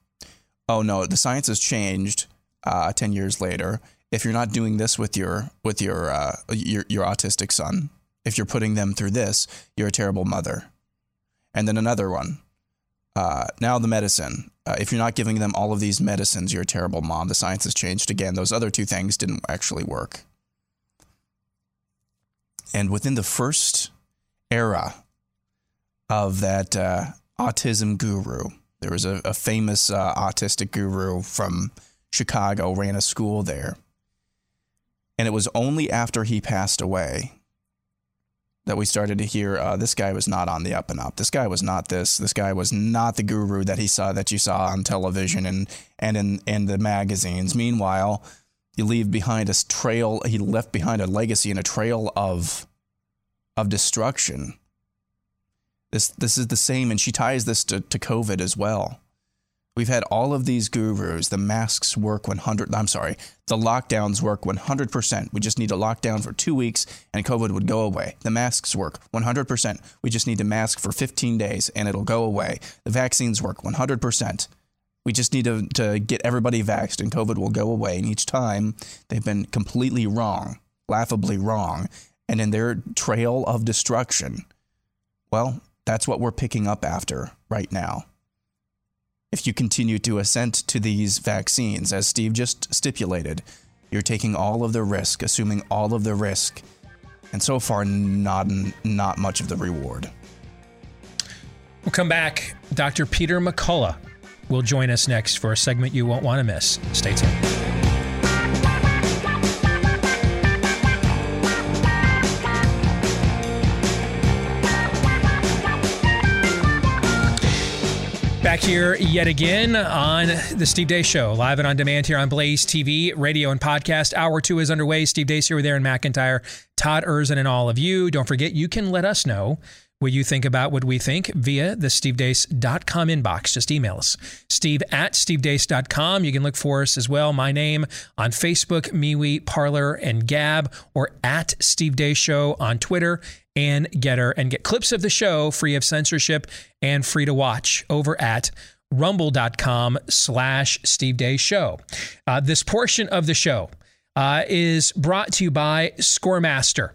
Oh no, the science has changed uh, 10 years later if you're not doing this with your with your uh, your your autistic son, if you're putting them through this, you're a terrible mother. And then another one. Uh, now the medicine. Uh, if you're not giving them all of these medicines, you're a terrible mom. The science has changed again. Those other two things didn't actually work. And within the first era of that uh, autism guru, there was a, a famous uh, autistic guru from Chicago, ran a school there and it was only after he passed away that we started to hear uh, this guy was not on the up and up. This guy was not this. This guy was not the guru that he saw that you saw on television and and in in the magazines. Meanwhile, he leave behind a trail. He left behind a legacy and a trail of of destruction. This this is the same, and she ties this to, to COVID as well. We've had all of these gurus. The masks work 100. I'm sorry, the lockdowns work 100%. We just need a lockdown for two weeks and COVID would go away. The masks work 100%. We just need to mask for 15 days and it'll go away. The vaccines work 100%. We just need to, to get everybody vaxxed and COVID will go away. And each time they've been completely wrong, laughably wrong. And in their trail of destruction, well, that's what we're picking up after right now if you continue to assent to these vaccines, as Steve just stipulated, you're taking all of the risk, assuming all of the risk, and so far, not not much of the reward. We'll come back. Dr. Peter McCullough will join us next for a segment you won't want to miss. Stay tuned. Back here yet again on the Steve Deace Show, live and on demand here on Blaze TV, radio, and podcast. Hour two is underway. Steve Deace here with Aaron McIntyre, Todd Erzen, and all of you. Don't forget, you can let us know what you think about what we think via the stevedeace.com inbox. Just email us, steve at stevedeace.com. You can look for us as well. My name on Facebook, MeWe, Parler, and Gab, or at Steve Deace Show on Twitter and GETTR, and get clips of the show free of censorship and free to watch over at rumble.com slash Steve Deace Show. Uh, this portion of the show uh, is brought to you by Scoremaster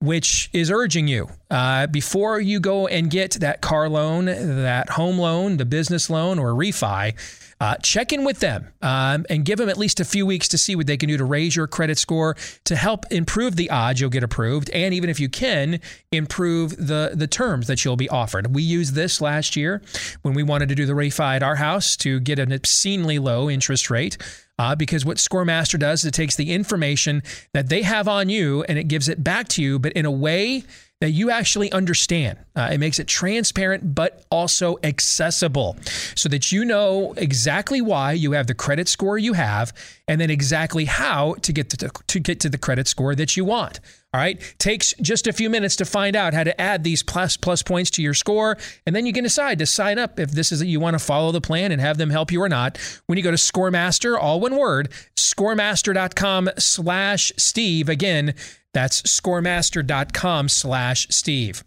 which is urging you uh, before you go and get that car loan, that home loan, the business loan, or refi. Uh, check in with them um, and give them at least a few weeks to see what they can do to raise your credit score to help improve the odds you'll get approved, and even if you can, improve the the terms that you'll be offered. We used this last year when we wanted to do the refi at our house to get an obscenely low interest rate. Uh, because what Scoremaster does is it takes the information that they have on you and it gives it back to you, but in a way that you actually understand. Uh, it makes it transparent, but also accessible so that you know exactly why you have the credit score you have and then exactly how to get to, to get to the credit score that you want. All right. Takes just a few minutes to find out how to add these plus plus points to your score. And then you can decide to sign up if this is that you want to follow the plan and have them help you or not. When you go to Scoremaster, all one word, scoremaster.com slash Steve. Again, that's scoremaster.com slash Steve.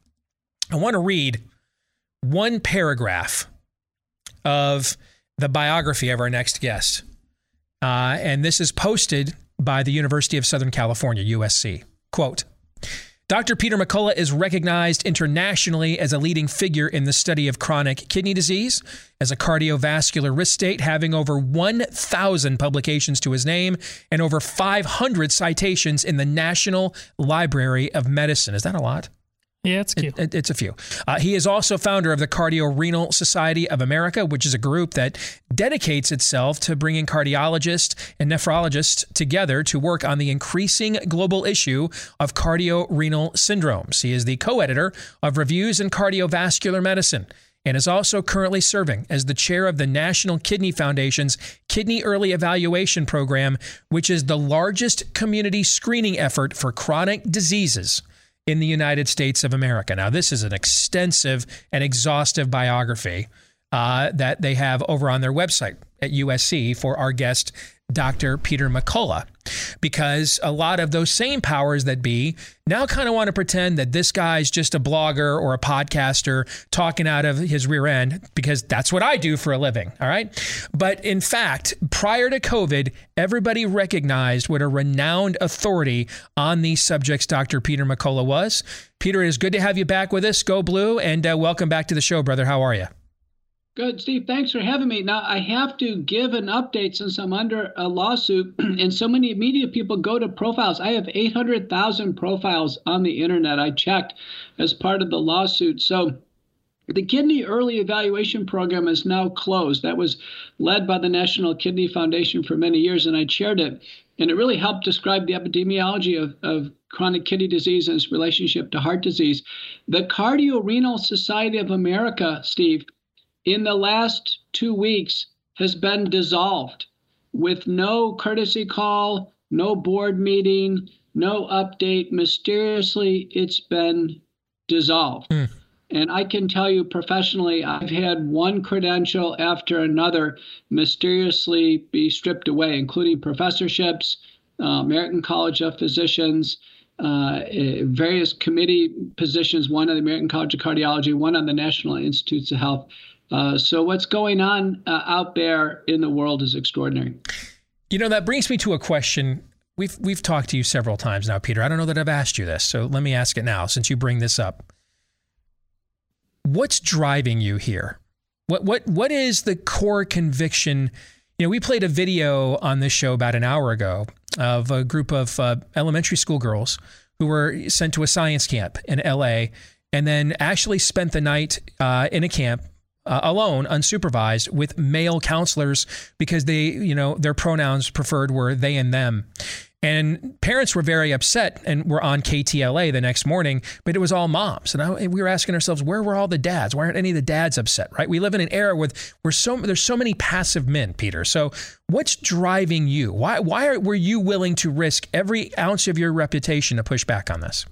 I want to read one paragraph of the biography of our next guest. Uh, and this is posted by the University of Southern California, USC. Quote, Dr. Peter McCullough is recognized internationally as a leading figure in the study of chronic kidney disease, as a cardiovascular risk state, having over 1,000 publications to his name and over 500 citations in the National Library of Medicine. Is that a lot? Yeah, it's cute. It, it, it's a few. Uh, he is also founder of the Cardiorenal Society of America, which is a group that dedicates itself to bringing cardiologists and nephrologists together to work on the increasing global issue of cardiorenal syndromes. He is the co editor of Reviews in Cardiovascular Medicine and is also currently serving as the chair of the National Kidney Foundation's Kidney Early Evaluation Program, which is the largest community screening effort for chronic diseases in the United States of America. Now, this is an extensive and exhaustive biography uh, that they have over on their website at USC for our guest, Dr. Peter McCullough, because a lot of those same powers that be now kind of want to pretend that this guy's just a blogger or a podcaster talking out of his rear end, because that's what I do for a living. All right. But in fact, prior to COVID, everybody recognized what a renowned authority on these subjects Dr. Peter McCullough was. Peter, it is good to have you back with us. Go Blue, and uh, welcome back to the show, brother. How are you? Good, Steve. Thanks for having me. Now, I have to give an update since I'm under a lawsuit, and so many media people go to profiles. I have 800,000 profiles on the internet. I checked as part of the lawsuit. So, the Kidney Early Evaluation Program is now closed. That was led by the National Kidney Foundation for many years, and I chaired it. And it really helped describe the epidemiology of, of chronic kidney disease and its relationship to heart disease. The Cardiorenal Society of America, Steve, in the last two weeks has been dissolved with no courtesy call, no board meeting, no update. Mysteriously, it's been dissolved. Mm. And I can tell you professionally, I've had one credential after another mysteriously be stripped away, including professorships, uh, American College of Physicians, uh, eh, various committee positions, one on the American College of Cardiology, one on the National Institutes of Health. Uh, so what's going on uh, out there in the world is extraordinary. You know that brings me to a question. We've we've talked to you several times now, Peter. I don't know that I've asked you this, so let me ask it now since you bring this up. What's driving you here? What what what is the core conviction? You know, we played a video on this show about an hour ago of a group of uh, elementary school girls who were sent to a science camp in LA and then actually spent the night uh, in a camp uh, alone, unsupervised, with male counselors because they, you know, their pronouns preferred were they and them. And parents were very upset and were on KTLA the next morning, but it was all moms. And I, we were asking ourselves, where were all the dads? Why aren't any of the dads upset, right? We live in an era with where so there's so many passive men, Peter. So what's driving you? Why why are, were you willing to risk every ounce of your reputation to push back on this?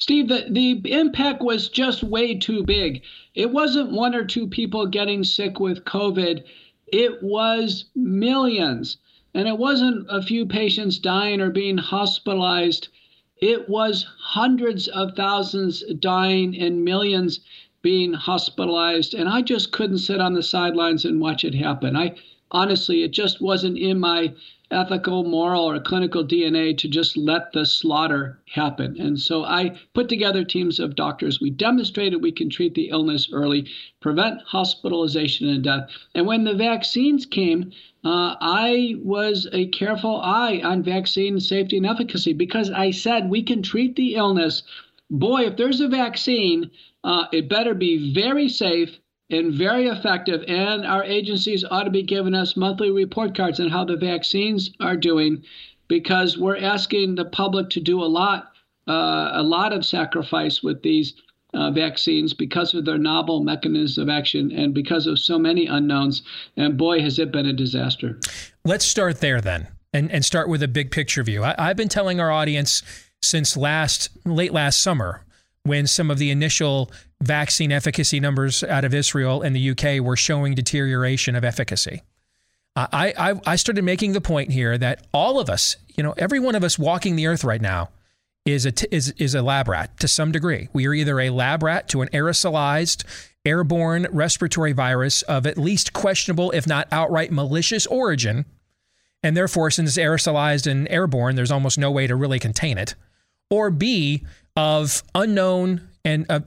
Steve, the, the impact was just way too big. It wasn't one or two people getting sick with COVID, it was millions. And it wasn't a few patients dying or being hospitalized. It was hundreds of thousands dying and millions being hospitalized. And I just couldn't sit on the sidelines and watch it happen. I honestly, it just wasn't in my ethical, moral, or clinical DNA to just let the slaughter happen. And so I put together teams of doctors. We demonstrated we can treat the illness early, prevent hospitalization and death. And when the vaccines came, uh, I was a careful eye on vaccine safety and efficacy because I said we can treat the illness. Boy, if there's a vaccine, uh, it better be very safe and very effective. And our agencies ought to be giving us monthly report cards on how the vaccines are doing, because we're asking the public to do a lot, uh, a lot of sacrifice with these uh, vaccines because of their novel mechanisms of action and because of so many unknowns. And boy, has it been a disaster. Let's start there then, and and start with a big picture view. I, I've been telling our audience since last late last summer when some of the initial vaccine efficacy numbers out of Israel and the UK were showing deterioration of efficacy. I, I, I started making the point here that all of us, you know, every one of us walking the earth right now is a, t- is, is a lab rat to some degree. We are either a lab rat to an aerosolized airborne respiratory virus of at least questionable, if not outright malicious origin. And therefore, since it's aerosolized and airborne, there's almost no way to really contain it. Or B, of unknown and uh,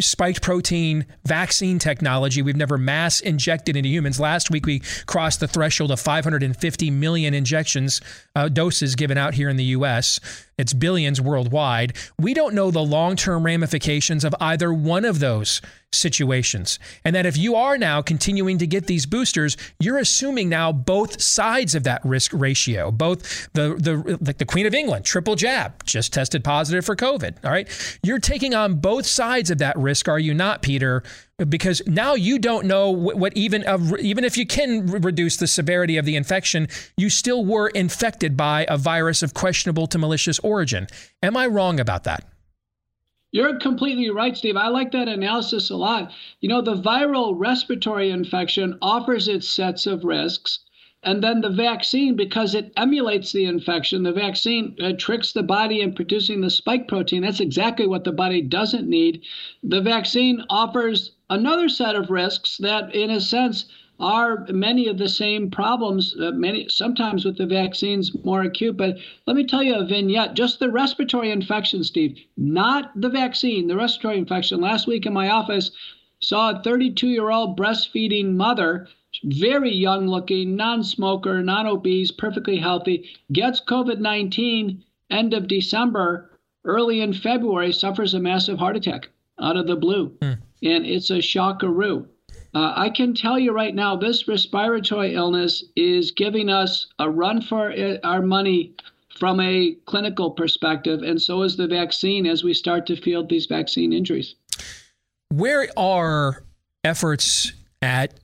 spiked protein vaccine technology we've never mass injected into humans. Last week, we crossed the threshold of 550 million injections uh, doses given out here in the US. It's billions worldwide. We don't know the long term ramifications of either one of those situations. And that if you are now continuing to get these boosters, you're assuming now both sides of that risk ratio. Both the the like the Queen of England, triple jab, just tested positive for COVID. All right. You're taking on both sides of that risk, are you not, Peter? Because now you don't know what, even even if you can re- reduce the severity of the infection, you still were infected by a virus of questionable to malicious origin. Am I wrong about that? You're completely right, Steve. I like that analysis a lot. You know, the viral respiratory infection offers its sets of risks. And then the vaccine, because it emulates the infection, the vaccine uh, tricks the body in producing the spike protein. That's exactly what the body doesn't need. The vaccine offers another set of risks that, in a sense, are many of the same problems, uh, many sometimes with the vaccines more acute. But let me tell you a vignette, just the respiratory infection, Steve, not the vaccine, the respiratory infection. Last week in my office, saw a 32 year old breastfeeding mother, very young looking, non smoker, non obese, perfectly healthy, gets COVID 19 end of December, early in February, suffers a massive heart attack out of the blue. Mm. And it's a shockaroo. Uh, I can tell you right now, this respiratory illness is giving us a run for our money from a clinical perspective, and so is the vaccine as we start to field these vaccine injuries. Where are efforts at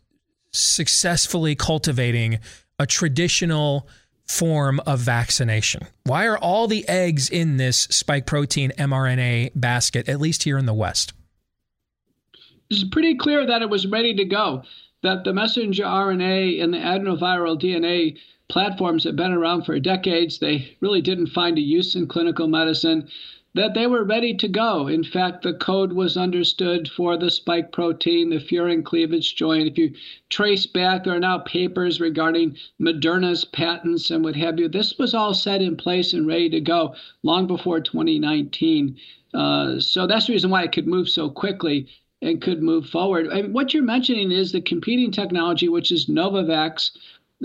successfully cultivating a traditional form of vaccination? Why are all the eggs in this spike protein mRNA basket, at least here in the West? It's pretty clear that it was ready to go, that the messenger RNA and the adenoviral DNA platforms have been around for decades. They really didn't find a use in clinical medicine, that they were ready to go. In fact, the code was understood for the spike protein, the furin cleavage joint. If you trace back, there are now papers regarding Moderna's patents and what have you. This was all set in place and ready to go long before 2019. Uh, so that's the reason why it could move so quickly and could move forward. Mean, what you're mentioning is the competing technology, which is Novavax,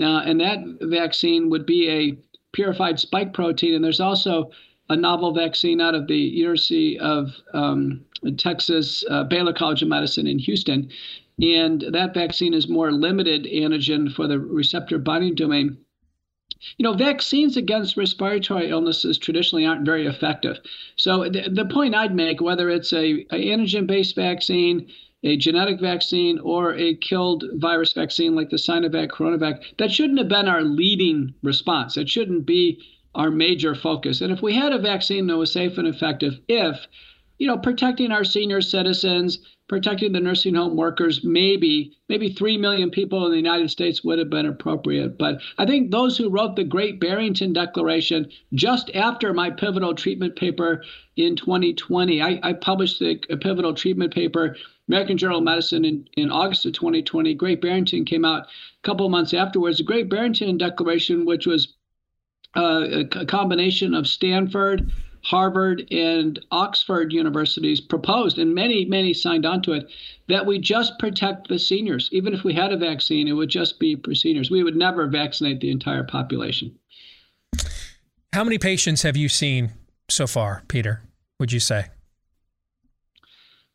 uh, and that vaccine would be a purified spike protein. And there's also a novel vaccine out of the University of um, Texas uh, Baylor College of Medicine in Houston. And that vaccine is more limited antigen for the receptor binding domain. You know, vaccines against respiratory illnesses traditionally aren't very effective. So the, the point I'd make, whether it's a, a antigen-based vaccine, a genetic vaccine, or a killed virus vaccine like the Sinovac, Coronavac, that shouldn't have been our leading response. It shouldn't be our major focus. And if we had a vaccine that was safe and effective, if you know, protecting our senior citizens, protecting the nursing home workers, maybe, maybe 3 million people in the United States would have been appropriate. But I think those who wrote the Great Barrington Declaration just after my pivotal treatment paper in 2020, I, I published the pivotal treatment paper, American Journal of Medicine, in, in August of 2020. Great Barrington came out a couple of months afterwards. The Great Barrington Declaration, which was uh, a combination of Stanford, Harvard and Oxford universities proposed, and many, many signed on to it, that we just protect the seniors. Even if we had a vaccine, it would just be for seniors. We would never vaccinate the entire population. How many patients have you seen so far, Peter, would you say?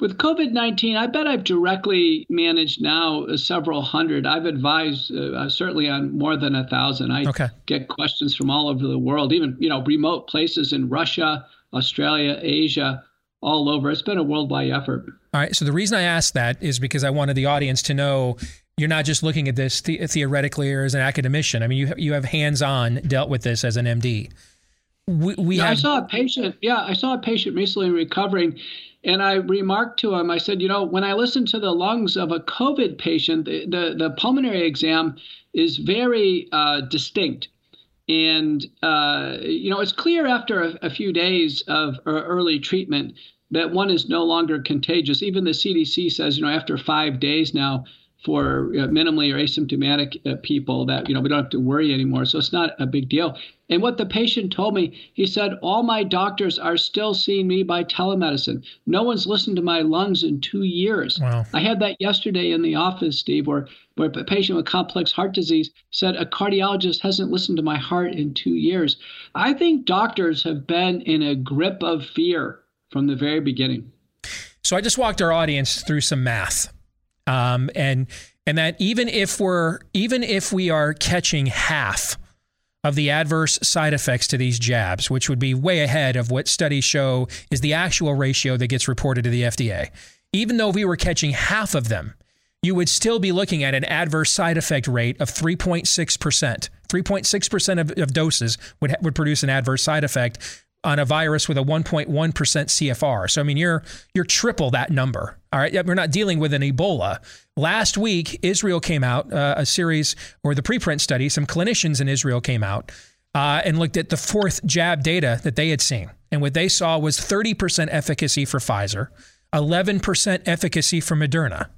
With COVID 19, I bet I've directly managed now several hundred. I've advised uh, certainly on more than a thousand. I okay. get questions from all over the world, even you know remote places in Russia, Australia, Asia, all over. It's been a worldwide effort. All right. So the reason I asked that is because I wanted the audience to know you're not just looking at this the- theoretically or as an academician. I mean, you you have hands-on dealt with this as an MD. We, we yeah, have... I saw a patient. Yeah, I saw a patient recently recovering and I remarked to him, I said, you know, when I listen to the lungs of a COVID patient, the, the, the pulmonary exam is very uh, distinct. And, uh, you know, it's clear after a, a few days of early treatment that one is no longer contagious. Even the CDC says, you know, after five days now, for uh, minimally or asymptomatic uh, people that you know we don't have to worry anymore. So it's not a big deal. And what the patient told me, he said, all my doctors are still seeing me by telemedicine. No one's listened to my lungs in two years. Wow. I had that yesterday in the office, Steve, where where a patient with complex heart disease said a cardiologist hasn't listened to my heart in two years. I think doctors have been in a grip of fear from the very beginning. So I just walked our audience through some math um, and and that even if we're even if we are catching half of the adverse side effects to these jabs, which would be way ahead of what studies show is the actual ratio that gets reported to the FDA. Even though we were catching half of them, you would still be looking at an adverse side effect rate of 3.6%. 3.6% of, of doses would, would produce an adverse side effect on a virus with a 1.1% CFR. So I mean, you're you're triple that number. All right, we're not dealing with an Ebola. Last week, Israel came out uh, a series or the preprint study. Some clinicians in Israel came out uh, and looked at the fourth jab data that they had seen, and what they saw was 30% efficacy for Pfizer, 11% efficacy for Moderna.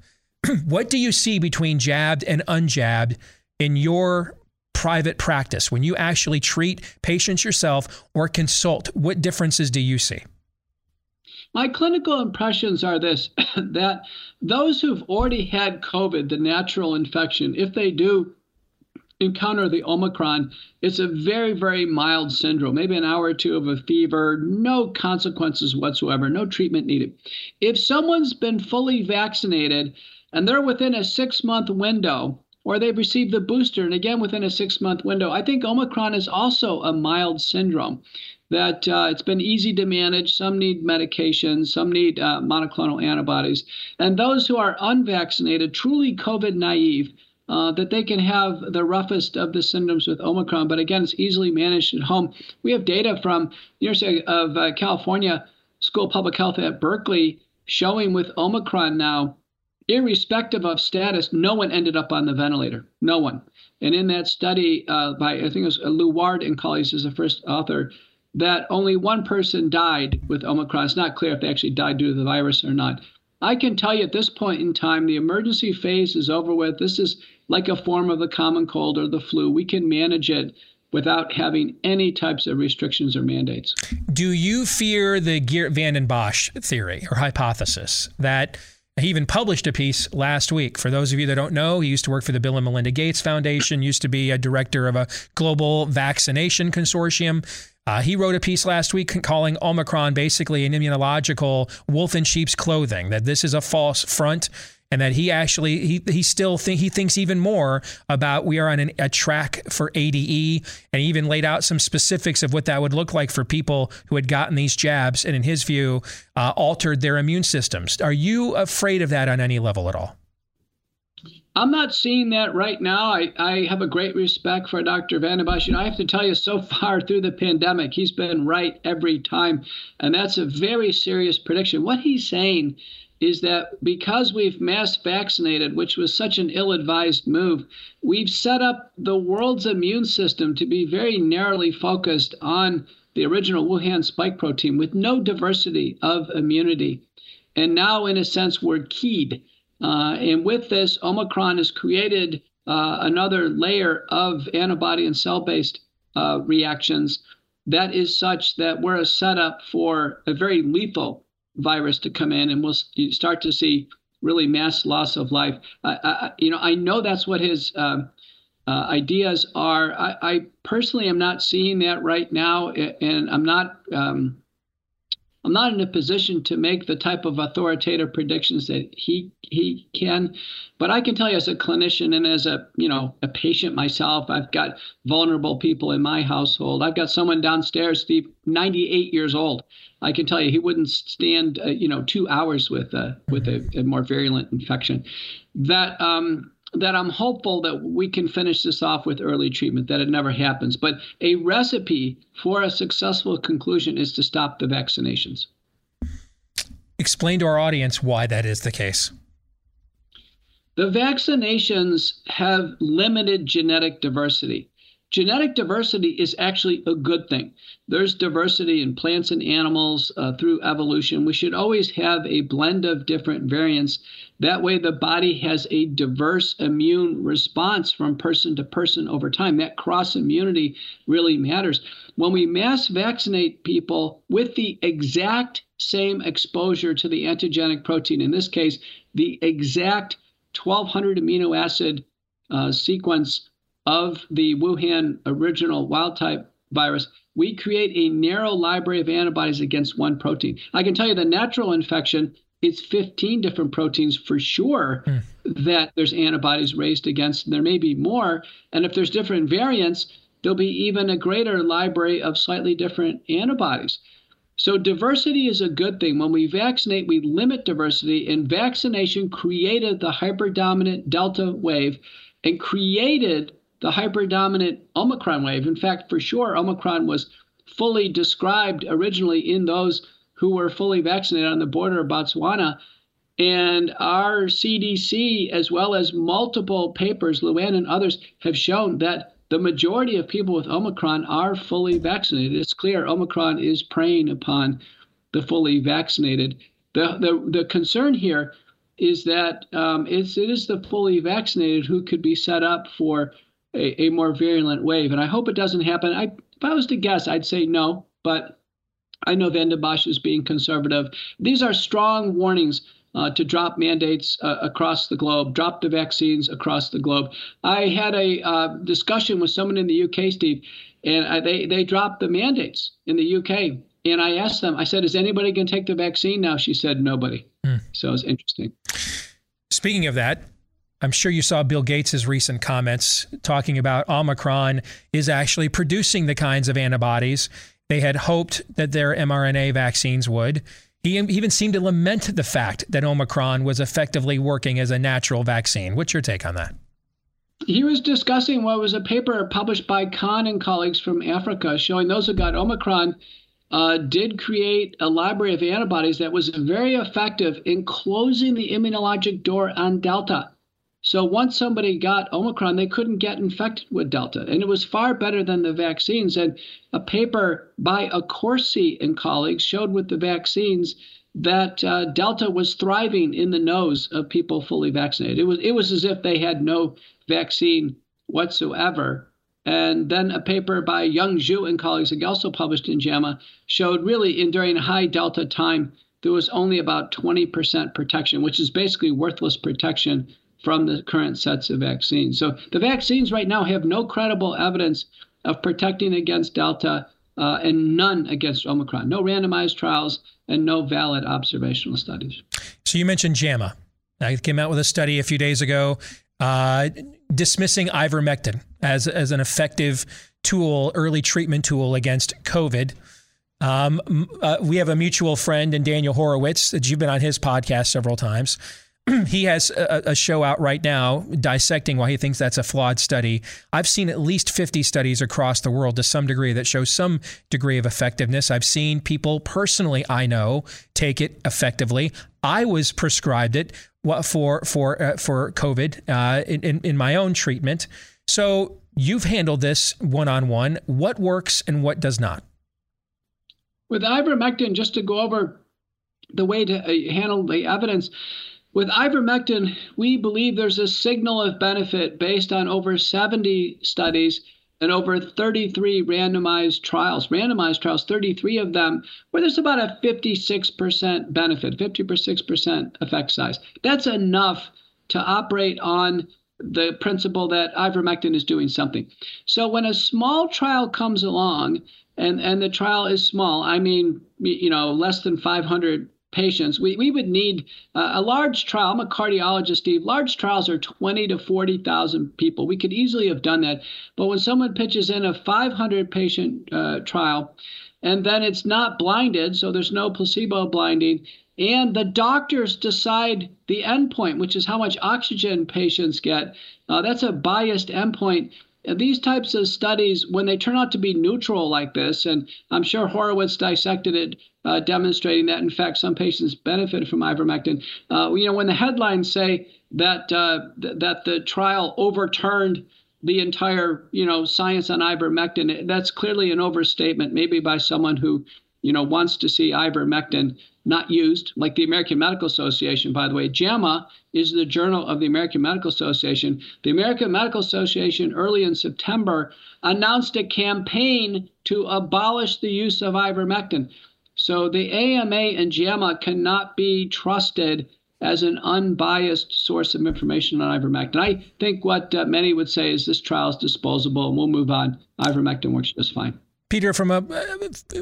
what do you see between jabbed and unjabbed in your private practice, when you actually treat patients yourself or consult, what differences do you see? My clinical impressions are this that those who've already had COVID, the natural infection, if they do encounter the Omicron, it's a very, very mild syndrome, maybe an hour or two of a fever, no consequences whatsoever, no treatment needed. If someone's been fully vaccinated and they're within a six month window, or they've received the booster and again within a six month window. I think Omicron is also a mild syndrome that uh, it's been easy to manage. Some need medication, some need uh, monoclonal antibodies. And those who are unvaccinated, truly COVID naive, uh, that they can have the roughest of the symptoms with Omicron, but again, it's easily managed at home. We have data from University of uh, California School of Public Health at Berkeley showing with Omicron now irrespective of status, no one ended up on the ventilator. No one. And in that study uh, by, I think it was Lewnard and colleagues is the first author, that only one person died with Omicron. It's not clear if they actually died due to the virus or not. I can tell you at this point in time, the emergency phase is over with. This is like a form of the common cold or the flu. We can manage it without having any types of restrictions or mandates. Do you fear the Geert Vanden Bossche theory or hypothesis that he even published a piece last week. For those of you that don't know, he used to work for the Bill and Melinda Gates Foundation, used to be a director of a global vaccination consortium. Uh, he wrote a piece last week calling Omicron basically an immunological wolf in sheep's clothing, that this is a false front and that he actually he he still think he thinks even more about we are on an, a track for ADE and even laid out some specifics of what that would look like for people who had gotten these jabs and in his view uh, altered their immune systems. Are you afraid of that on any level at all? I'm not seeing that right now. I, I have a great respect for Dr. Vanden Bossche. You know, I have to tell you, so far through the pandemic, he's been right every time. And that's a very serious prediction. What he's saying is that because we've mass vaccinated, which was such an ill advised move, we've set up the world's immune system to be very narrowly focused on the original Wuhan spike protein with no diversity of immunity. And now, in a sense, we're keyed. Uh, and with this, Omicron has created uh, another layer of antibody and cell based uh, reactions that is such that we're a setup for a very lethal virus to come in, and we'll start to see really mass loss of life. I, you know, I know that's what his um, uh, ideas are. I, I, personally am not seeing that right now, and I'm not. Um, I'm not in a position to make the type of authoritative predictions that he he can, but I can tell you as a clinician and as a you know a patient myself, I've got vulnerable people in my household. I've got someone downstairs, Steve, 98 years old. I can tell you he wouldn't stand uh, you know two hours with a with a, a more virulent infection. That um, that I'm hopeful that we can finish this off with early treatment, that it never happens. But a recipe for a successful conclusion is to stop the vaccinations. Explain to our audience why that is the case. The vaccinations have limited genetic diversity. genetic diversity is actually a good thing. There's diversity in plants and animals uh, through evolution. We should always have a blend of different variants. That way, the body has a diverse immune response from person to person over time. That cross immunity really matters. When we mass vaccinate people with the exact same exposure to the antigenic protein, in this case, the exact 1200 amino acid uh, sequence of the Wuhan original wild type virus, we create a narrow library of antibodies against one protein. I can tell you the natural infection, it's 15 different proteins for sure mm. that there's antibodies raised against. and There may be more. And if there's different variants, there'll be even a greater library of slightly different antibodies. So diversity is a good thing. When we vaccinate, we limit diversity, and vaccination created the hyperdominant Delta wave and created the hyperdominant Omicron wave. In fact, for sure, Omicron was fully described originally in those who were fully vaccinated on the border of Botswana. And our CDC, as well as multiple papers, Luan and others, have shown that the majority of people with Omicron are fully vaccinated. It's clear Omicron is preying upon the fully vaccinated. The, the, the concern here is that um, it's, it is the fully vaccinated who could be set up for a, a more virulent wave. And I hope it doesn't happen. I, if I was to guess, I'd say no, but I know Vanden Bossche is being conservative. These are strong warnings uh, to drop mandates uh, across the globe, drop the vaccines across the globe. I had a uh, discussion with someone in the UK, Steve, and I, they they dropped the mandates in the UK. And I asked them, I said, "Is anybody going to take the vaccine now?" She said, "Nobody." Mm. So it's interesting. Speaking of that, I'm sure you saw Bill Gates' recent comments talking about Omicron is actually producing the kinds of antibodies they had hoped that their mRNA vaccines would. He even seemed to lament the fact that Omicron was effectively working as a natural vaccine. What's your take on that? He was discussing what was a paper published by Khan and colleagues from Africa showing those who got Omicron uh, did create a library of antibodies that was very effective in closing the immunologic door on Delta. So once somebody got Omicron, they couldn't get infected with Delta. And it was far better than the vaccines. And a paper by Accorsi and colleagues showed with the vaccines that uh, Delta was thriving in the nose of people fully vaccinated. It was, it was as if they had no vaccine whatsoever. And then a paper by Young Zhu and colleagues, also published in JAMA, showed really in during high Delta time, there was only about 20% protection, which is basically worthless protection from the current sets of vaccines. So the vaccines right now have no credible evidence of protecting against Delta uh, and none against Omicron. No randomized trials and no valid observational studies. So you mentioned JAMA. I came out with a study a few days ago uh, dismissing ivermectin as, as an effective tool, early treatment tool against COVID. Um, uh, we have a mutual friend in Daniel Horowitz that you've been on his podcast several times. he has a, a, show out right now dissecting why he thinks that's a flawed study. I've seen at least 50 studies across the world to some degree that show some degree of effectiveness. I've seen people personally I know take it effectively. I was prescribed it for for uh, for COVID uh, in, in my own treatment. So you've handled this one on one. What works and what does not? With ivermectin, just to go over the way to uh, handle the evidence with ivermectin, we believe there's a signal of benefit based on over 70 studies and over 33 randomized trials. Randomized trials, 33 of them, where there's about a 56% benefit, 56% effect size. That's enough to operate on the principle that ivermectin is doing something. So when a small trial comes along, and, and the trial is small, I mean, you know, less than 500 patients. We, we would need uh, a large trial. I'm a cardiologist, Steve. Large trials are 20 to 40,000 people. We could easily have done that. But when someone pitches in a 500 patient uh, trial, and then it's not blinded, so there's no placebo blinding, and the doctors decide the endpoint, which is how much oxygen patients get. Uh, that's a biased endpoint these types of studies, when they turn out to be neutral like this, and I'm sure Horowitz dissected it, uh, demonstrating that in fact some patients benefit from ivermectin. Uh, you know, when the headlines say that uh, th- that the trial overturned the entire, you know, science on ivermectin. That's clearly an overstatement, maybe by someone who, you know, wants to see ivermectin not used, like the American Medical Association, by the way. JAMA is the journal of the American Medical Association. The American Medical Association, early in September, announced a campaign to abolish the use of ivermectin. So the AMA and JAMA cannot be trusted as an unbiased source of information on ivermectin. I think what uh, many would say is this trial is disposable and we'll move on. Ivermectin works just fine. Peter, from a,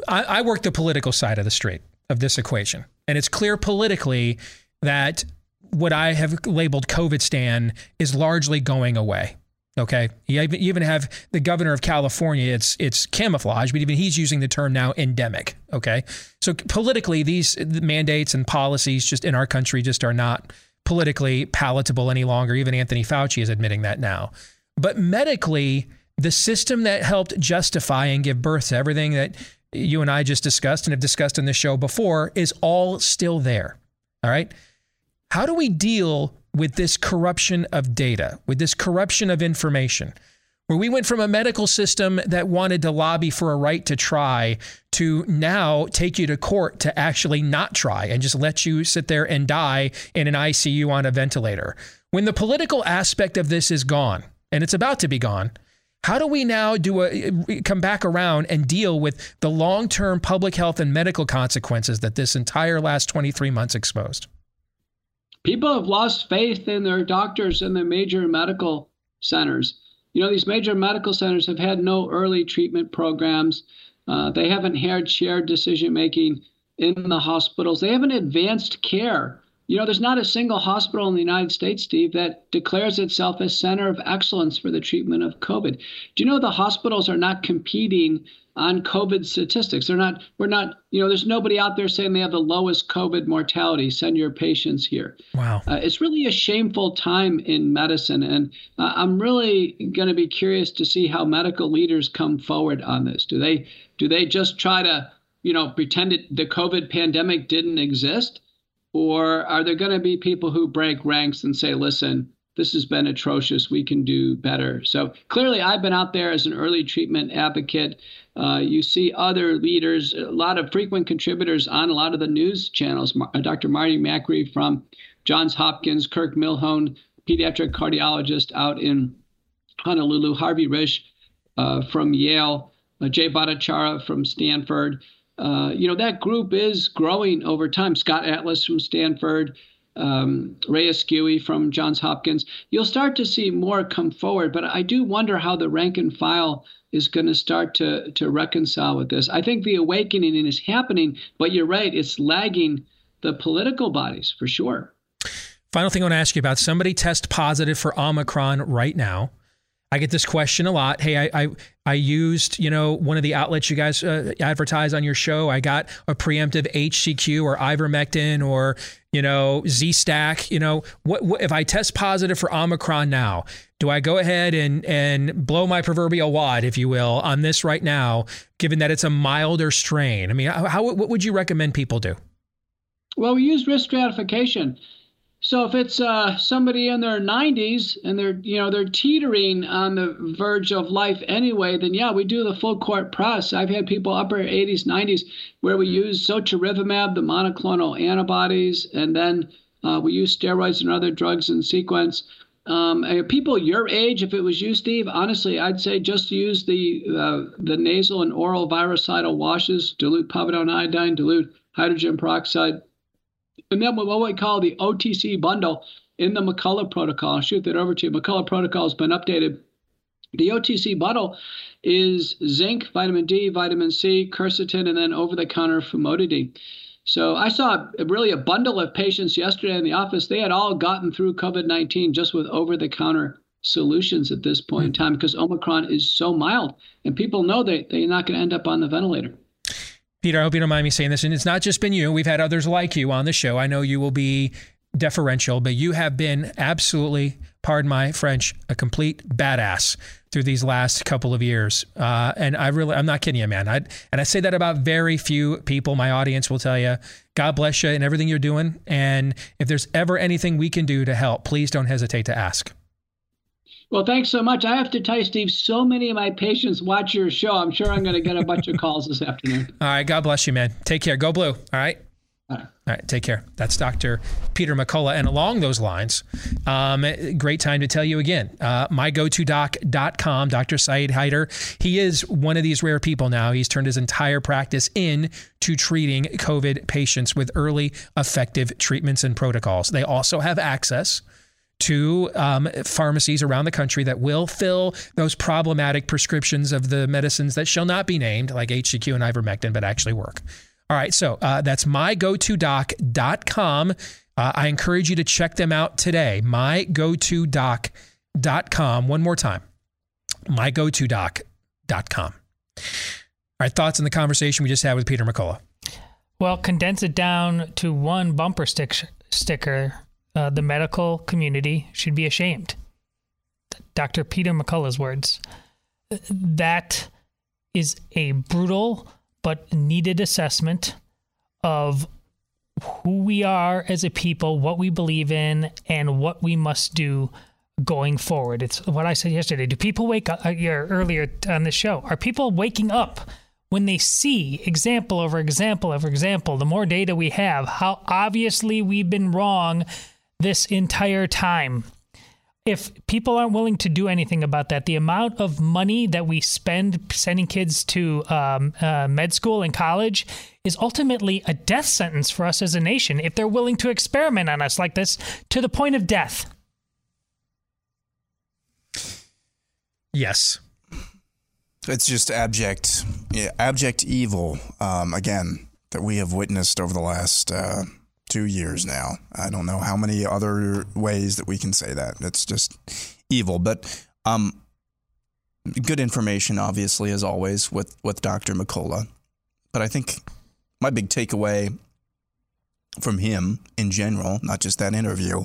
I, I work the political side of the street of this equation, and it's clear politically that what I have labeled COVIDstan is largely going away. Okay, you even have the governor of California. It's it's camouflage, but even he's using the term now endemic. Okay, so politically, these mandates and policies just in our country just are not politically palatable any longer. Even Anthony Fauci is admitting that now. But medically, the system that helped justify and give birth to everything that you and I just discussed and have discussed in the show before is all still there. All right. How do we deal with this corruption of data, with this corruption of information, where we went from a medical system that wanted to lobby for a right to try to now take you to court to actually not try and just let you sit there and die in an ICU on a ventilator. When the political aspect of this is gone, and it's about to be gone, how do we now do a come back around and deal with the long-term public health and medical consequences that this entire last 23 months exposed? people have lost faith in their doctors and the major medical centers. You know, these major medical centers have had no early treatment programs. Uh, they haven't had shared decision making in the hospitals. They haven't advanced care. You know, there's not a single hospital in the United States, Steve, that declares itself a center of excellence for the treatment of COVID. Do you know the hospitals are not competing on COVID statistics. They're not, we're not, you know, there's nobody out there saying they have the lowest COVID mortality. Send your patients here. Wow. Uh, it's really a shameful time in medicine. And uh, I'm really going to be curious to see how medical leaders come forward on this. Do they, do they just try to, you know, pretend it, the COVID pandemic didn't exist? Or are there going to be people who break ranks and say, listen, this has been atrocious. We can do better. So clearly, I've been out there as an early treatment advocate. Uh, you see other leaders, a lot of frequent contributors on a lot of the news channels. Uh, Dr. Marty Makary from Johns Hopkins, Kirk Milhoan, pediatric cardiologist out in Honolulu, Harvey Risch uh, from Yale, uh, Jay Bhattacharya from Stanford. Uh, you know, that group is growing over time. Scott Atlas from Stanford um, Ray Askewy from Johns Hopkins, you'll start to see more come forward. But I do wonder how the rank and file is going to start to to reconcile with this. I think the awakening is happening, but you're right, it's lagging the political bodies for sure. Final thing I want to ask you about: somebody test positive for Omicron right now. I get this question a lot. Hey, I, I, I used, you know, one of the outlets you guys uh, advertise on your show. I got a preemptive HCQ or ivermectin or, you know, Z-Stack. You know, what, what if I test positive for Omicron now? Do I go ahead and and blow my proverbial wad, if you will, on this right now, given that it's a milder strain? I mean, how what would you recommend people do? Well, we use risk stratification. So if it's uh, somebody in their 90s and they're you know they're teetering on the verge of life anyway, then yeah, we do the full court press. I've had people upper 80s, 90s where we use sotrovimab, the monoclonal antibodies, and then uh, we use steroids and other drugs in sequence. Um, people your age, if it was you, Steve, honestly, I'd say just use the uh, the nasal and oral virucidal washes, dilute povidone iodine, dilute hydrogen peroxide and then what we call the OTC bundle in the McCullough protocol. I'll shoot that over to you. McCullough protocol has been updated. The OTC bundle is zinc, vitamin D, vitamin C, quercetin, and then over-the-counter famotidine. So I saw really a bundle of patients yesterday in the office. They had all gotten through COVID-19 just with over-the-counter solutions at this point in hmm. time because Omicron is so mild, and people know that they're not going to end up on the ventilator. Peter, I hope you don't mind me saying this. And it's not just been you. We've had others like you on the show. I know you will be deferential, but you have been absolutely, pardon my French, a complete badass through these last couple of years. Uh, and I really, I'm not kidding you, man. I, and I say that about very few people. My audience will tell you, God bless you and everything you're doing. And if there's ever anything we can do to help, please don't hesitate to ask. Well, thanks so much. I have to tell you, Steve, so many of my patients watch your show. I'm sure I'm going to get a bunch of calls this afternoon. All right. God bless you, man. Take care. Go blue. All right. All right, take care. That's Dr. Peter McCullough. And along those lines, um, great time to tell you again, uh, mygotodoc.com, Dr. Syed Haider. He is one of these rare people now. He's turned his entire practice in to treating COVID patients with early effective treatments and protocols. They also have access to um, pharmacies around the country that will fill those problematic prescriptions of the medicines that shall not be named, like HCQ and ivermectin, but actually work. All right, so uh, that's mygotodoc.com. Uh, I encourage you to check them out today. Mygotodoc.com. One more time. Mygotodoc.com. All right, thoughts on the conversation we just had with Peter McCullough? Well, condense it down to one bumper stick sticker. Uh, the medical community should be ashamed. Dr. Peter McCullough's words. That is a brutal but needed assessment of who we are as a people, what we believe in, and what we must do going forward. It's what I said yesterday. Do people wake up uh, earlier on the show? Are people waking up when they see example over example over example? The more data we have, how obviously we've been wrong this entire time if people aren't willing to do anything about that, the amount of money that we spend sending kids to um, uh, med school and college is ultimately a death sentence for us as a nation if they're willing to experiment on us like this to the point of death. Yes. It's just abject, yeah, abject evil, um, again, that we have witnessed over the last. Uh, two years now. I don't know how many other ways that we can say that. It's just evil. But um, good information, obviously, as always, with, with Dr. McCullough. But I think my big takeaway from him in general, not just that interview,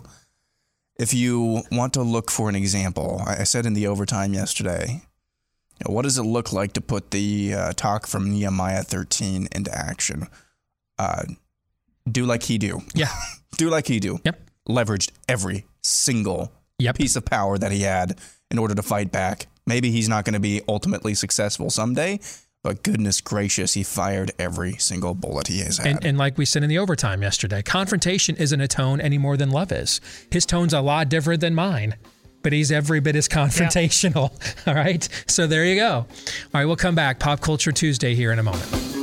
if you want to look for an example, I said in the overtime yesterday, you know, what does it look like to put the uh, talk from Nehemiah 13 into action? Uh, do like he do. Yeah. do like he do. Yep. Leveraged every single yep. piece of power that he had in order to fight back. Maybe he's not going to be ultimately successful someday, but goodness gracious, he fired every single bullet he has had. And, and, like we said in the overtime yesterday, confrontation isn't a tone any more than love is. His tone's a lot different than mine, but he's every bit as confrontational. All right. So there you go. All right. We'll come back. Pop Culture Tuesday here in a moment.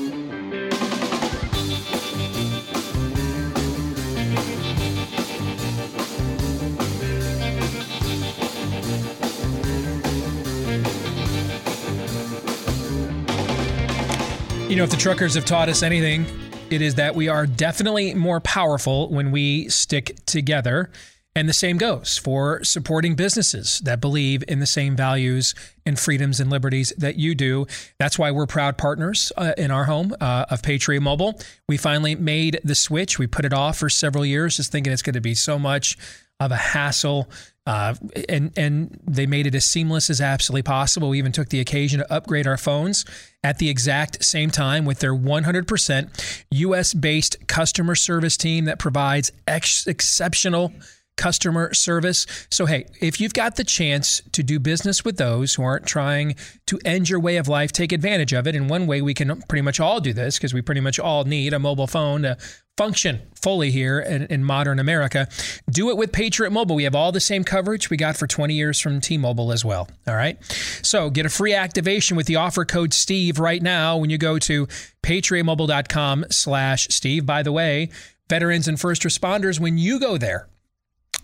You know, if the truckers have taught us anything, it is that we are definitely more powerful when we stick together. And the same goes for supporting businesses that believe in the same values and freedoms and liberties that you do. That's why we're proud partners uh, in our home uh, of Patriot Mobile. We finally made the switch. We put it off for several years, just thinking it's going to be so much of a hassle. Uh, and and they made it as seamless as absolutely possible. We even took the occasion to upgrade our phones at the exact same time with their 100% U.S. based customer service team that provides ex- exceptional customer service. So, hey, if you've got the chance to do business with those who aren't trying to end your way of life, take advantage of it. And one way we can pretty much all do this, because we pretty much all need a mobile phone to function fully here in, in, modern America. Do it with Patriot Mobile. We have all the same coverage we got for 20 years from T-Mobile as well. All right. So get a free activation with the offer code Steve right now when you go to patriotmobile.com slash Steve. By the way, veterans and first responders, when you go there,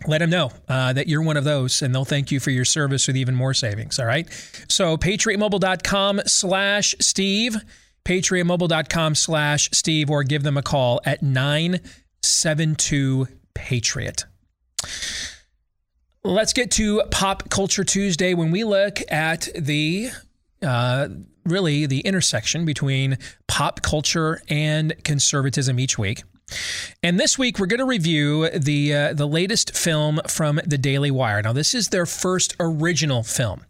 let them know uh, that you're one of those and they'll thank you for your service with even more savings. All right. So patriotmobile.com slash Steve patriotmobile.com slash Steve or give them a call at 972 Patriot. Let's get to Pop Culture Tuesday when we look at the uh, really the intersection between pop culture and conservatism each week. And this week we're going to review the uh, the latest film from the Daily Wire. Now this is their first original film.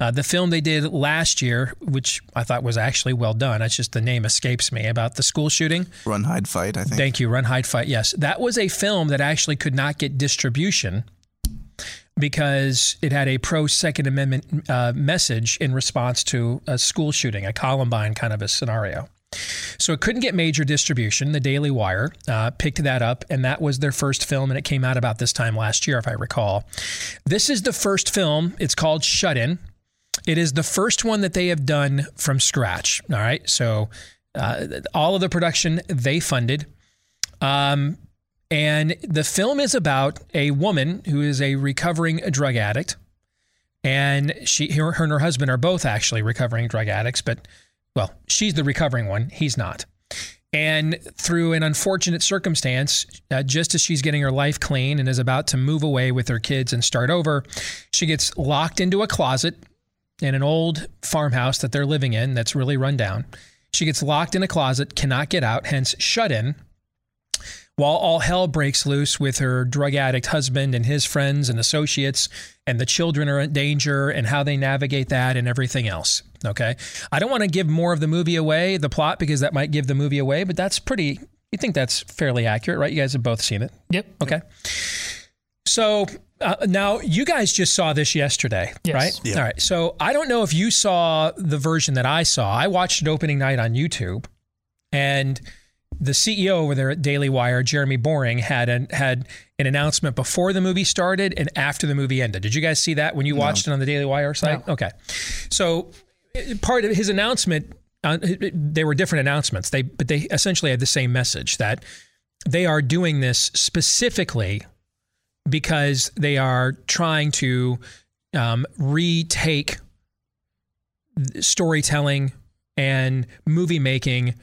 Uh, the film they did last year, which I thought was actually well done. It's just the name escapes me about the school shooting. Run Hide Fight. I think. Thank you. Run Hide Fight. Yes, that was a film that actually could not get distribution because it had a pro Second Amendment uh, message in response to a school shooting, a Columbine kind of a scenario. So it couldn't get major distribution. The Daily Wire uh, picked that up, and that was their first film, and it came out about this time last year, if I recall. This is the first film. It's called Shut In. It is the first one that they have done from scratch. All right. So uh, all of the production they funded. Um, and the film is about a woman who is a recovering drug addict. And she, her, her and her husband are both actually recovering drug addicts, but well, she's the recovering one, he's not. And through an unfortunate circumstance, uh, just as she's getting her life clean and is about to move away with her kids and start over, she gets locked into a closet in an old farmhouse that they're living in that's really run down. She gets locked in a closet, cannot get out, hence shut in. While all hell breaks loose with her drug addict husband and his friends and associates, and the children are in danger and how they navigate that and everything else. Okay. I don't want to give more of the movie away, the plot, because that might give the movie away, but that's pretty, you think that's fairly accurate, right? You guys have both seen it. Yep. Okay. So uh, now you guys just saw this yesterday, Yes. right? Yeah. All right. So I don't know if you saw the version that I saw. I watched it opening night on YouTube, and the CEO over there at Daily Wire, Jeremy Boring, had an had an announcement before the movie started and after the movie ended. Did you guys see that when you watched it on the Daily Wire site? Okay. So part of his announcement, uh, they were different announcements. They but they essentially had the same message that they are doing this specifically because they are trying to um, retake storytelling and movie making.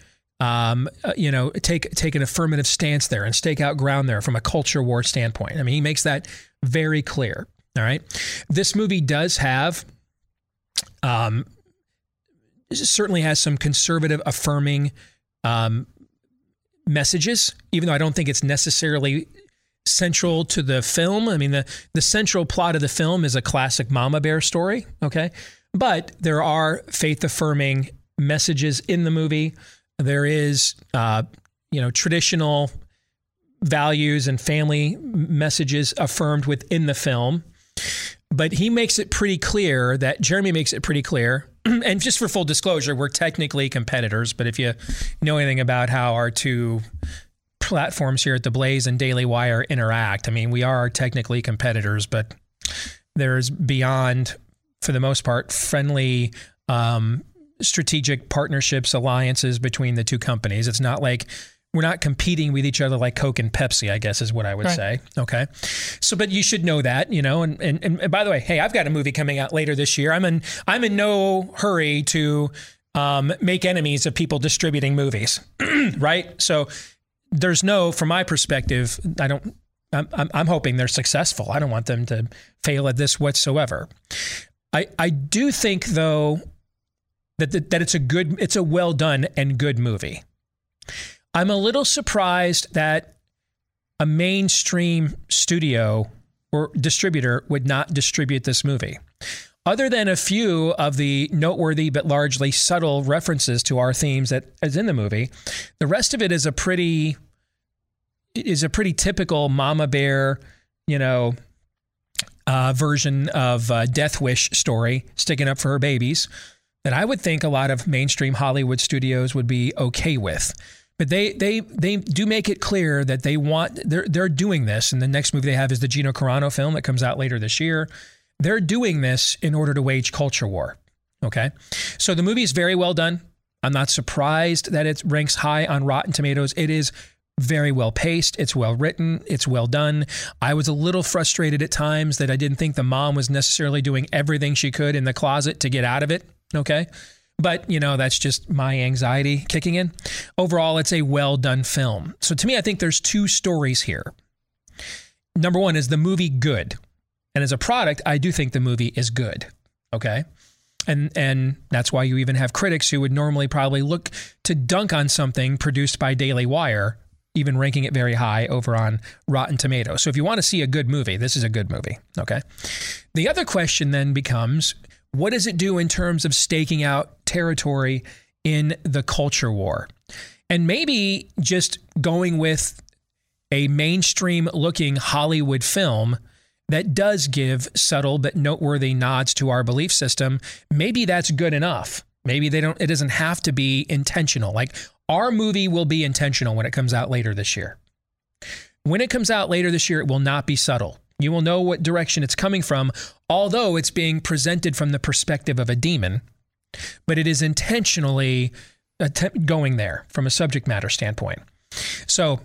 Um, uh, you know, take take an affirmative stance there and stake out ground there from a culture war standpoint. I mean, he makes that very clear. All right, this movie does have, um, certainly has some conservative affirming um, messages, even though I don't think it's necessarily central to the film. I mean, the the central plot of the film is a classic mama bear story, okay? But there are faith affirming messages in the movie. There is uh, you know, traditional values and family messages affirmed within the film. But he makes it pretty clear that Jeremy makes it pretty clear. and just for full disclosure, we're technically competitors, but if you know anything about how our two platforms here at the Blaze and Daily Wire interact. I mean, we are technically competitors, but there's beyond, for the most part, friendly um, strategic partnerships, alliances between the two companies. It's not like we're not competing with each other like Coke and Pepsi, I guess is what I would Right. say. Okay. So, but you should know that, you know, and, and, and by the way, hey, I've got a movie coming out later this year. I'm in, I'm in no hurry to um, make enemies of people distributing movies. right. So there's no, from my perspective, I don't, I'm, I'm, I'm hoping they're successful. I don't want them to fail at this whatsoever. I, I do think though that, that, that it's a good, it's a well done and good movie. I'm a little surprised that a mainstream studio or distributor would not distribute this movie. Other than a few of the noteworthy but largely subtle references to our themes that is in the movie, the rest of it is a pretty is a pretty typical mama bear, you know, uh, version of uh, Death Wish story, sticking up for her babies, that I would think a lot of mainstream Hollywood studios would be okay with. But they they they do make it clear that they want they're they're doing this, and the next movie they have is the Gina Carano film that comes out later this year. They're doing this in order to wage culture war. Okay, so the movie is very well done. I'm not surprised that it ranks high on Rotten Tomatoes. It is very well paced. It's well written. It's well done. I was a little frustrated at times that I didn't think the mom was necessarily doing everything she could in the closet to get out of it. Okay. But, you know, that's just my anxiety kicking in. Overall, it's a well done film. So to me, I think there's two stories here. Number one, is the movie good? And as a product, I do think the movie is good. Okay. And and that's why you even have critics who would normally probably look to dunk on something produced by Daily Wire, even ranking it very high over on Rotten Tomatoes. So if you want to see a good movie, this is a good movie. Okay. The other question then becomes what does it do in terms of staking out territory in the culture war? And maybe just going with a mainstream looking Hollywood film that does give subtle but noteworthy nods to our belief system, maybe that's good enough. Maybe they don't it doesn't have to be intentional. Like our movie will be intentional when it comes out later this year. When it comes out later this year, it will not be subtle. You will know what direction it's coming from, although it's being presented from the perspective of a demon, but it is intentionally going there from a subject matter standpoint. So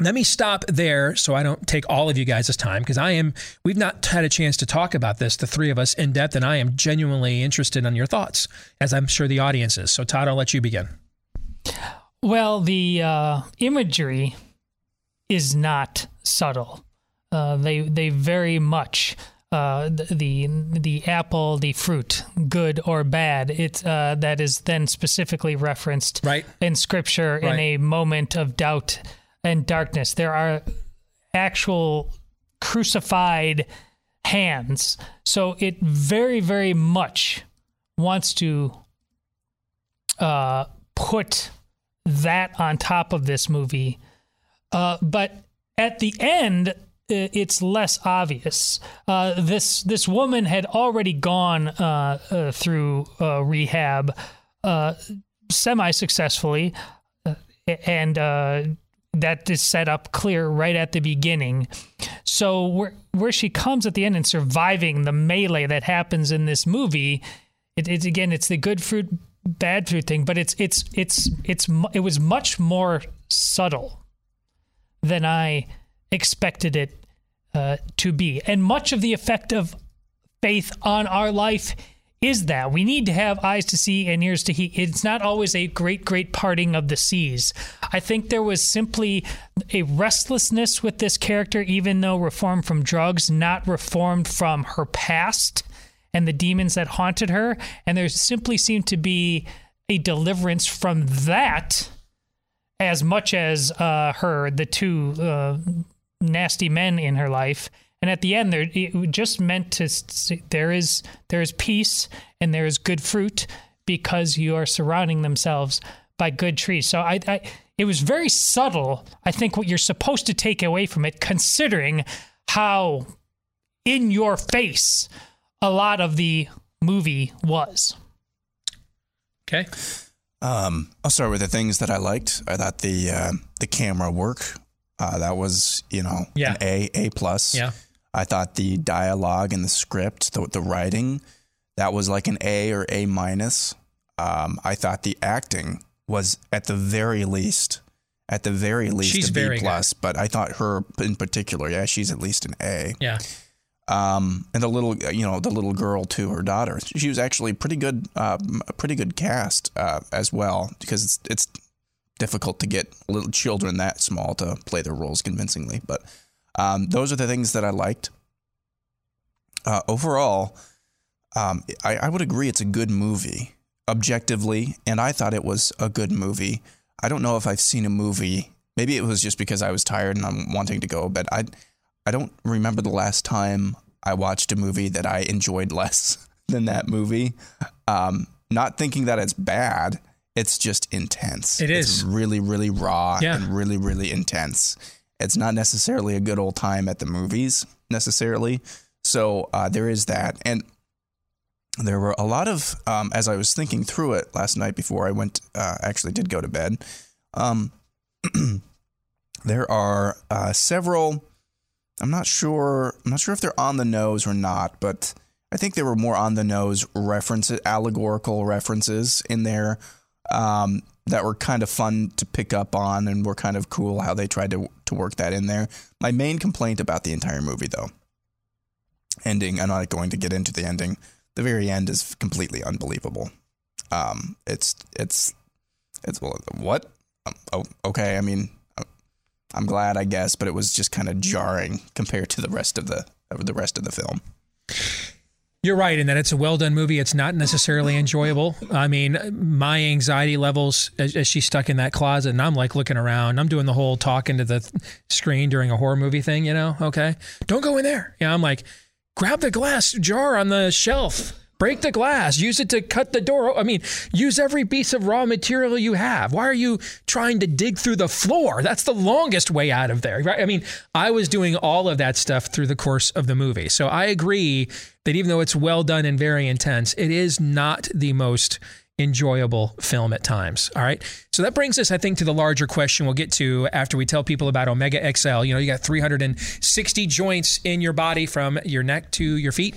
let me stop there so I don't take all of you guys' time because I am, we've not had a chance to talk about this, the three of us in depth, and I am genuinely interested in your thoughts, as I'm sure the audience is. So, Todd, I'll let you begin. Well, the uh, imagery is not subtle. Uh, they they very much uh, the the apple, the fruit, good or bad. It uh, that is then specifically referenced right. in Scripture right. in a moment of doubt and darkness. There are actual crucified hands. So it very, very much wants to uh, put that on top of this movie. Uh, but at the end, it's less obvious. Uh, this this woman had already gone uh, uh, through uh, rehab uh, semi successfully, uh, and that is set up clear right at the beginning. So where where she comes at the end and surviving the melee that happens in this movie, it, it's again it's the good fruit bad fruit thing, but it's it's it's it's it was much more subtle than I expected it uh, to be, and much of the effect of faith on our life is that we need to have eyes to see and ears to hear. It's not always a great, great parting of the seas. I think there was simply a restlessness with this character, even though reformed from drugs, not reformed from her past and the demons that haunted her. And there simply seemed to be a deliverance from that as much as uh, her, the two uh, nasty men in her life and at the end, there it just meant to there is there is peace and there is good fruit because you are surrounding themselves by good trees. So I, I it was very subtle. I think what you're supposed to take away from it, considering how in your face a lot of the movie was. Okay. Um, I'll start with the things that I liked. I thought the uh, the camera work uh, that was you know yeah. an A A plus. Yeah. I thought the dialogue and the script, the, the writing, that was like an A or A minus. Um, I thought the acting was at the very least, at the very least, she's a B very plus. But I thought her in particular, yeah, she's at least an A. Yeah. Um, and the little, you know, the little girl to her daughter, she was actually pretty good, uh, a pretty good cast uh, as well, because it's it's difficult to get little children that small to play their roles convincingly. But um, those are the things that I liked. Uh, overall, um, I, I would agree it's a good movie objectively, and I thought it was a good movie. I don't know if I've seen a movie. Maybe it was just because I was tired and I'm wanting to go, but I, I don't remember the last time I watched a movie that I enjoyed less than that movie. Um, not thinking that it's bad, it's just intense. It is it's really, really raw yeah. and really, really intense. It's not necessarily a good old time at the movies necessarily. So uh, there is that, and there were a lot of um, as I was thinking through it last night before I went uh, actually did go to bed. Um, there are uh, several. I'm not sure. I'm not sure if they're on the nose or not, but I think there were more on the nose references, allegorical references in there. Um, that were kind of fun to pick up on and were kind of cool how they tried to to work that in there. My main complaint about the entire movie though, ending, I'm not going to get into the ending. The very end is completely unbelievable. Um, it's it's it's well, what? Um, oh, okay. I mean, uh, I'm glad, I guess, but it was just kind of jarring compared to the rest of the of the rest of the film. You're right in that it's a well done movie. It's not necessarily enjoyable. I mean, my anxiety levels as, as, she's stuck in that closet, and I'm like looking around. I'm doing the whole talking to the screen during a horror movie thing, you know? Okay, don't go in there. Yeah, I'm like, grab the glass jar on the shelf. Break the glass. Use it to cut the door. I mean, use every piece of raw material you have. Why are you trying to dig through the floor? That's the longest way out of there, right? I mean, I was doing all of that stuff through the course of the movie. So I agree that even though it's well done and very intense, it is not the most enjoyable film at times. All right. So that brings us, I think, to the larger question we'll get to after we tell people about Omega XL. You know, you got 360 joints in your body from your neck to your feet.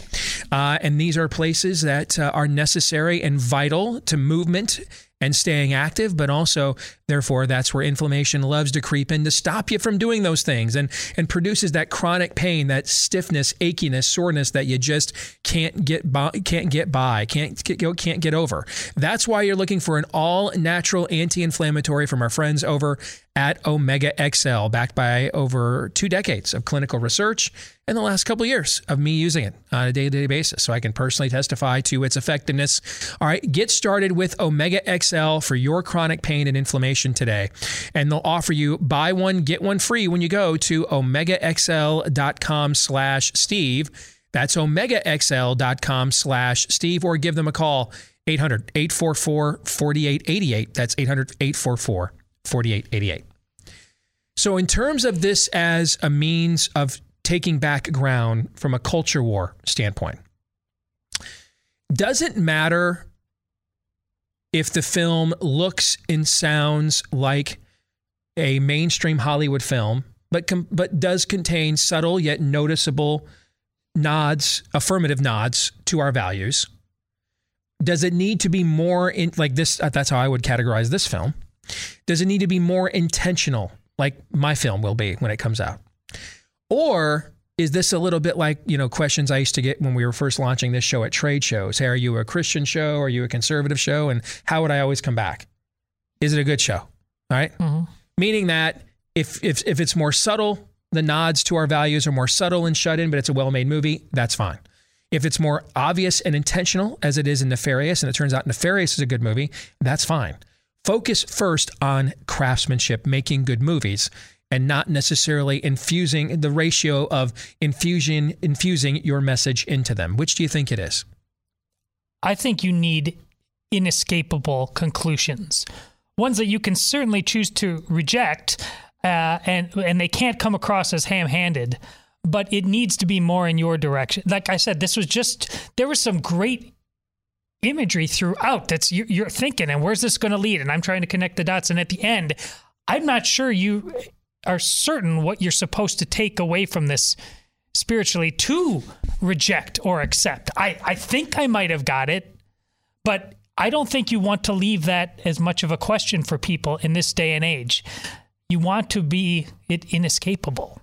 Uh, and these are places that uh, are necessary and vital to movement and staying active, but also, therefore, that's where inflammation loves to creep in to stop you from doing those things and, and produces that chronic pain, that stiffness, achiness, soreness that you just can't get by, can't get by, can't get, can't get over. That's why you're looking for an all natural anti inflammatory from our friends over at Omega XL, backed by over two decades of clinical research and the last couple of years of me using it on a day to day basis. So I can personally testify to its effectiveness. All right, get started with Omega XL for your chronic pain and inflammation today. And they'll offer you buy one, get one free when you go to omegaxl.com slash Steve. That's omegaxl.com slash Steve, or give them a call 800 844 4888. That's 800 844 4888. So, in terms of this as a means of taking back ground from a culture war standpoint, doesn't matter if the film looks and sounds like a mainstream Hollywood film, but com- but does contain subtle yet noticeable nods, affirmative nods to our values. Does it need to be more in like this? Uh, that's how I would categorize this film. Does it need to be more intentional, like my film will be when it comes out? Or is this a little bit like, you know, questions I used to get when we were first launching this show at trade shows? Hey, are you a Christian show? Are you a conservative show? And how would I always come back? Is it a good show? All right? Mm-hmm. Meaning that if, if, if it's more subtle, the nods to our values are more subtle and shut in, but it's a well made movie, that's fine. If it's more obvious and intentional, as it is in Nefarious, and it turns out Nefarious is a good movie, that's fine. Focus first on craftsmanship, making good movies, and not necessarily infusing the ratio of infusion infusing your message into them. Which do you think it is? I think you need inescapable conclusions, ones that you can certainly choose to reject, uh, and and they can't come across as ham-handed. But it needs to be more in your direction. Like I said, this was just there was some great imagery throughout that's you're, you're thinking and where's this going to lead and i'm trying to connect the dots and at the end i'm not sure you are certain what you're supposed to take away from this spiritually to reject or accept. I, I think i might have got it but i don't think you want to leave that as much of a question for people in this day and age. You want to be it inescapable.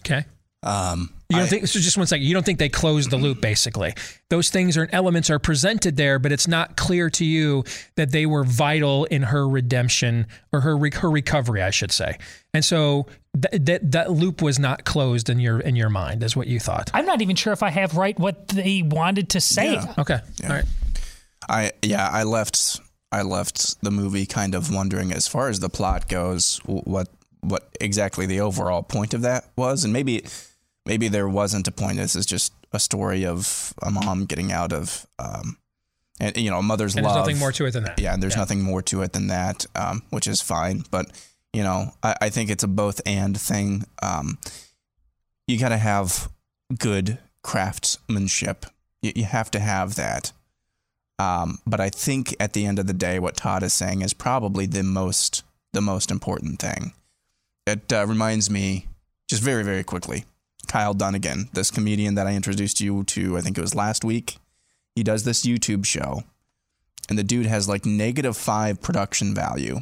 Okay. Um, You don't I- think so? Just one second. You don't think they closed the loop? Basically, those things are elements are presented there, but it's not clear to you that they were vital in her redemption or her her recovery, I should say. And so th- that that loop was not closed in your in your mind, is what you thought. i'm not even sure if i have right what they wanted to say Yeah. Okay. All right. I yeah, I left I left the movie kind of wondering as far as the plot goes what what exactly the overall point of that was and maybe maybe there wasn't a point this is just a story of a mom getting out of um and you know a mother's And love there's nothing more to it than that. yeah and there's Yeah. nothing more to it than that um which is fine but you know I, I think it's a both and thing um you got to have good craftsmanship you, you have to have that um, but I think at the end of the day, what Todd is saying is probably the most the most important thing. It uh, reminds me, just very very quickly, Kyle Dunnigan, this comedian that I introduced you to. I think it was last week. He does this YouTube show, and the dude has like negative five production value.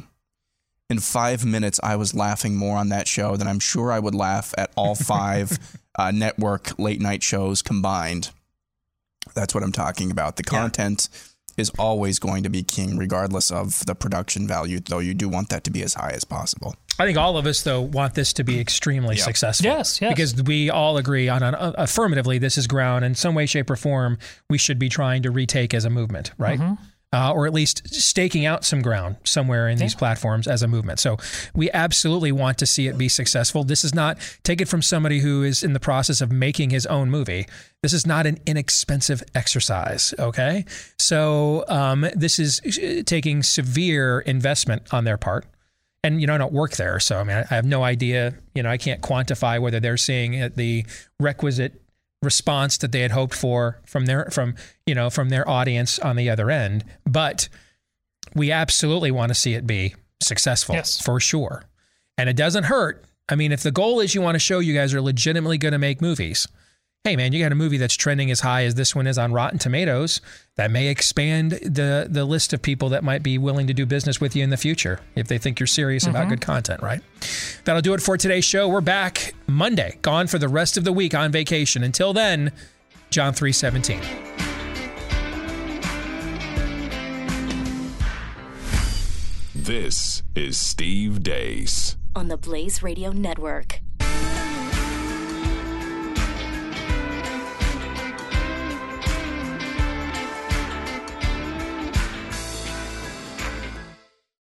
In five minutes, I was laughing more on that show than I'm sure I would laugh at all five uh, network late night shows combined. That's what I'm talking about. The content is always going to be king, regardless of the production value, though you do want that to be as high as possible. I think all of us, though, want this to be extremely Yeah. successful. Yes, yes. Because we all agree on, on uh, affirmatively, this is ground in some way, shape, or form we should be trying to retake as a movement, right? uh, or at least staking out some ground somewhere in these platforms as a movement. So we absolutely want to see it be successful. This is not, take it from somebody who is in the process of making his own movie. This is not an inexpensive exercise, okay? So um, this is uh, taking severe investment on their part. And, you know, I don't work there. So, I mean, I have no idea, you know, I can't quantify whether they're seeing the requisite response that they had hoped for from their from you know from their audience on the other end but we absolutely want to see it be successful Yes. for sure and it doesn't hurt i mean if the goal is you want to show you guys are legitimately going to make movies hey man you got a movie that's trending as high as this one is on rotten tomatoes that may expand the the list of people that might be willing to do business with you in the future if they think you're serious about Mhm. good content right that'll do it for today's show we're back monday gone for the rest of the week on vacation until then john 317 This is Steve Deace. on the Blaze Radio Network.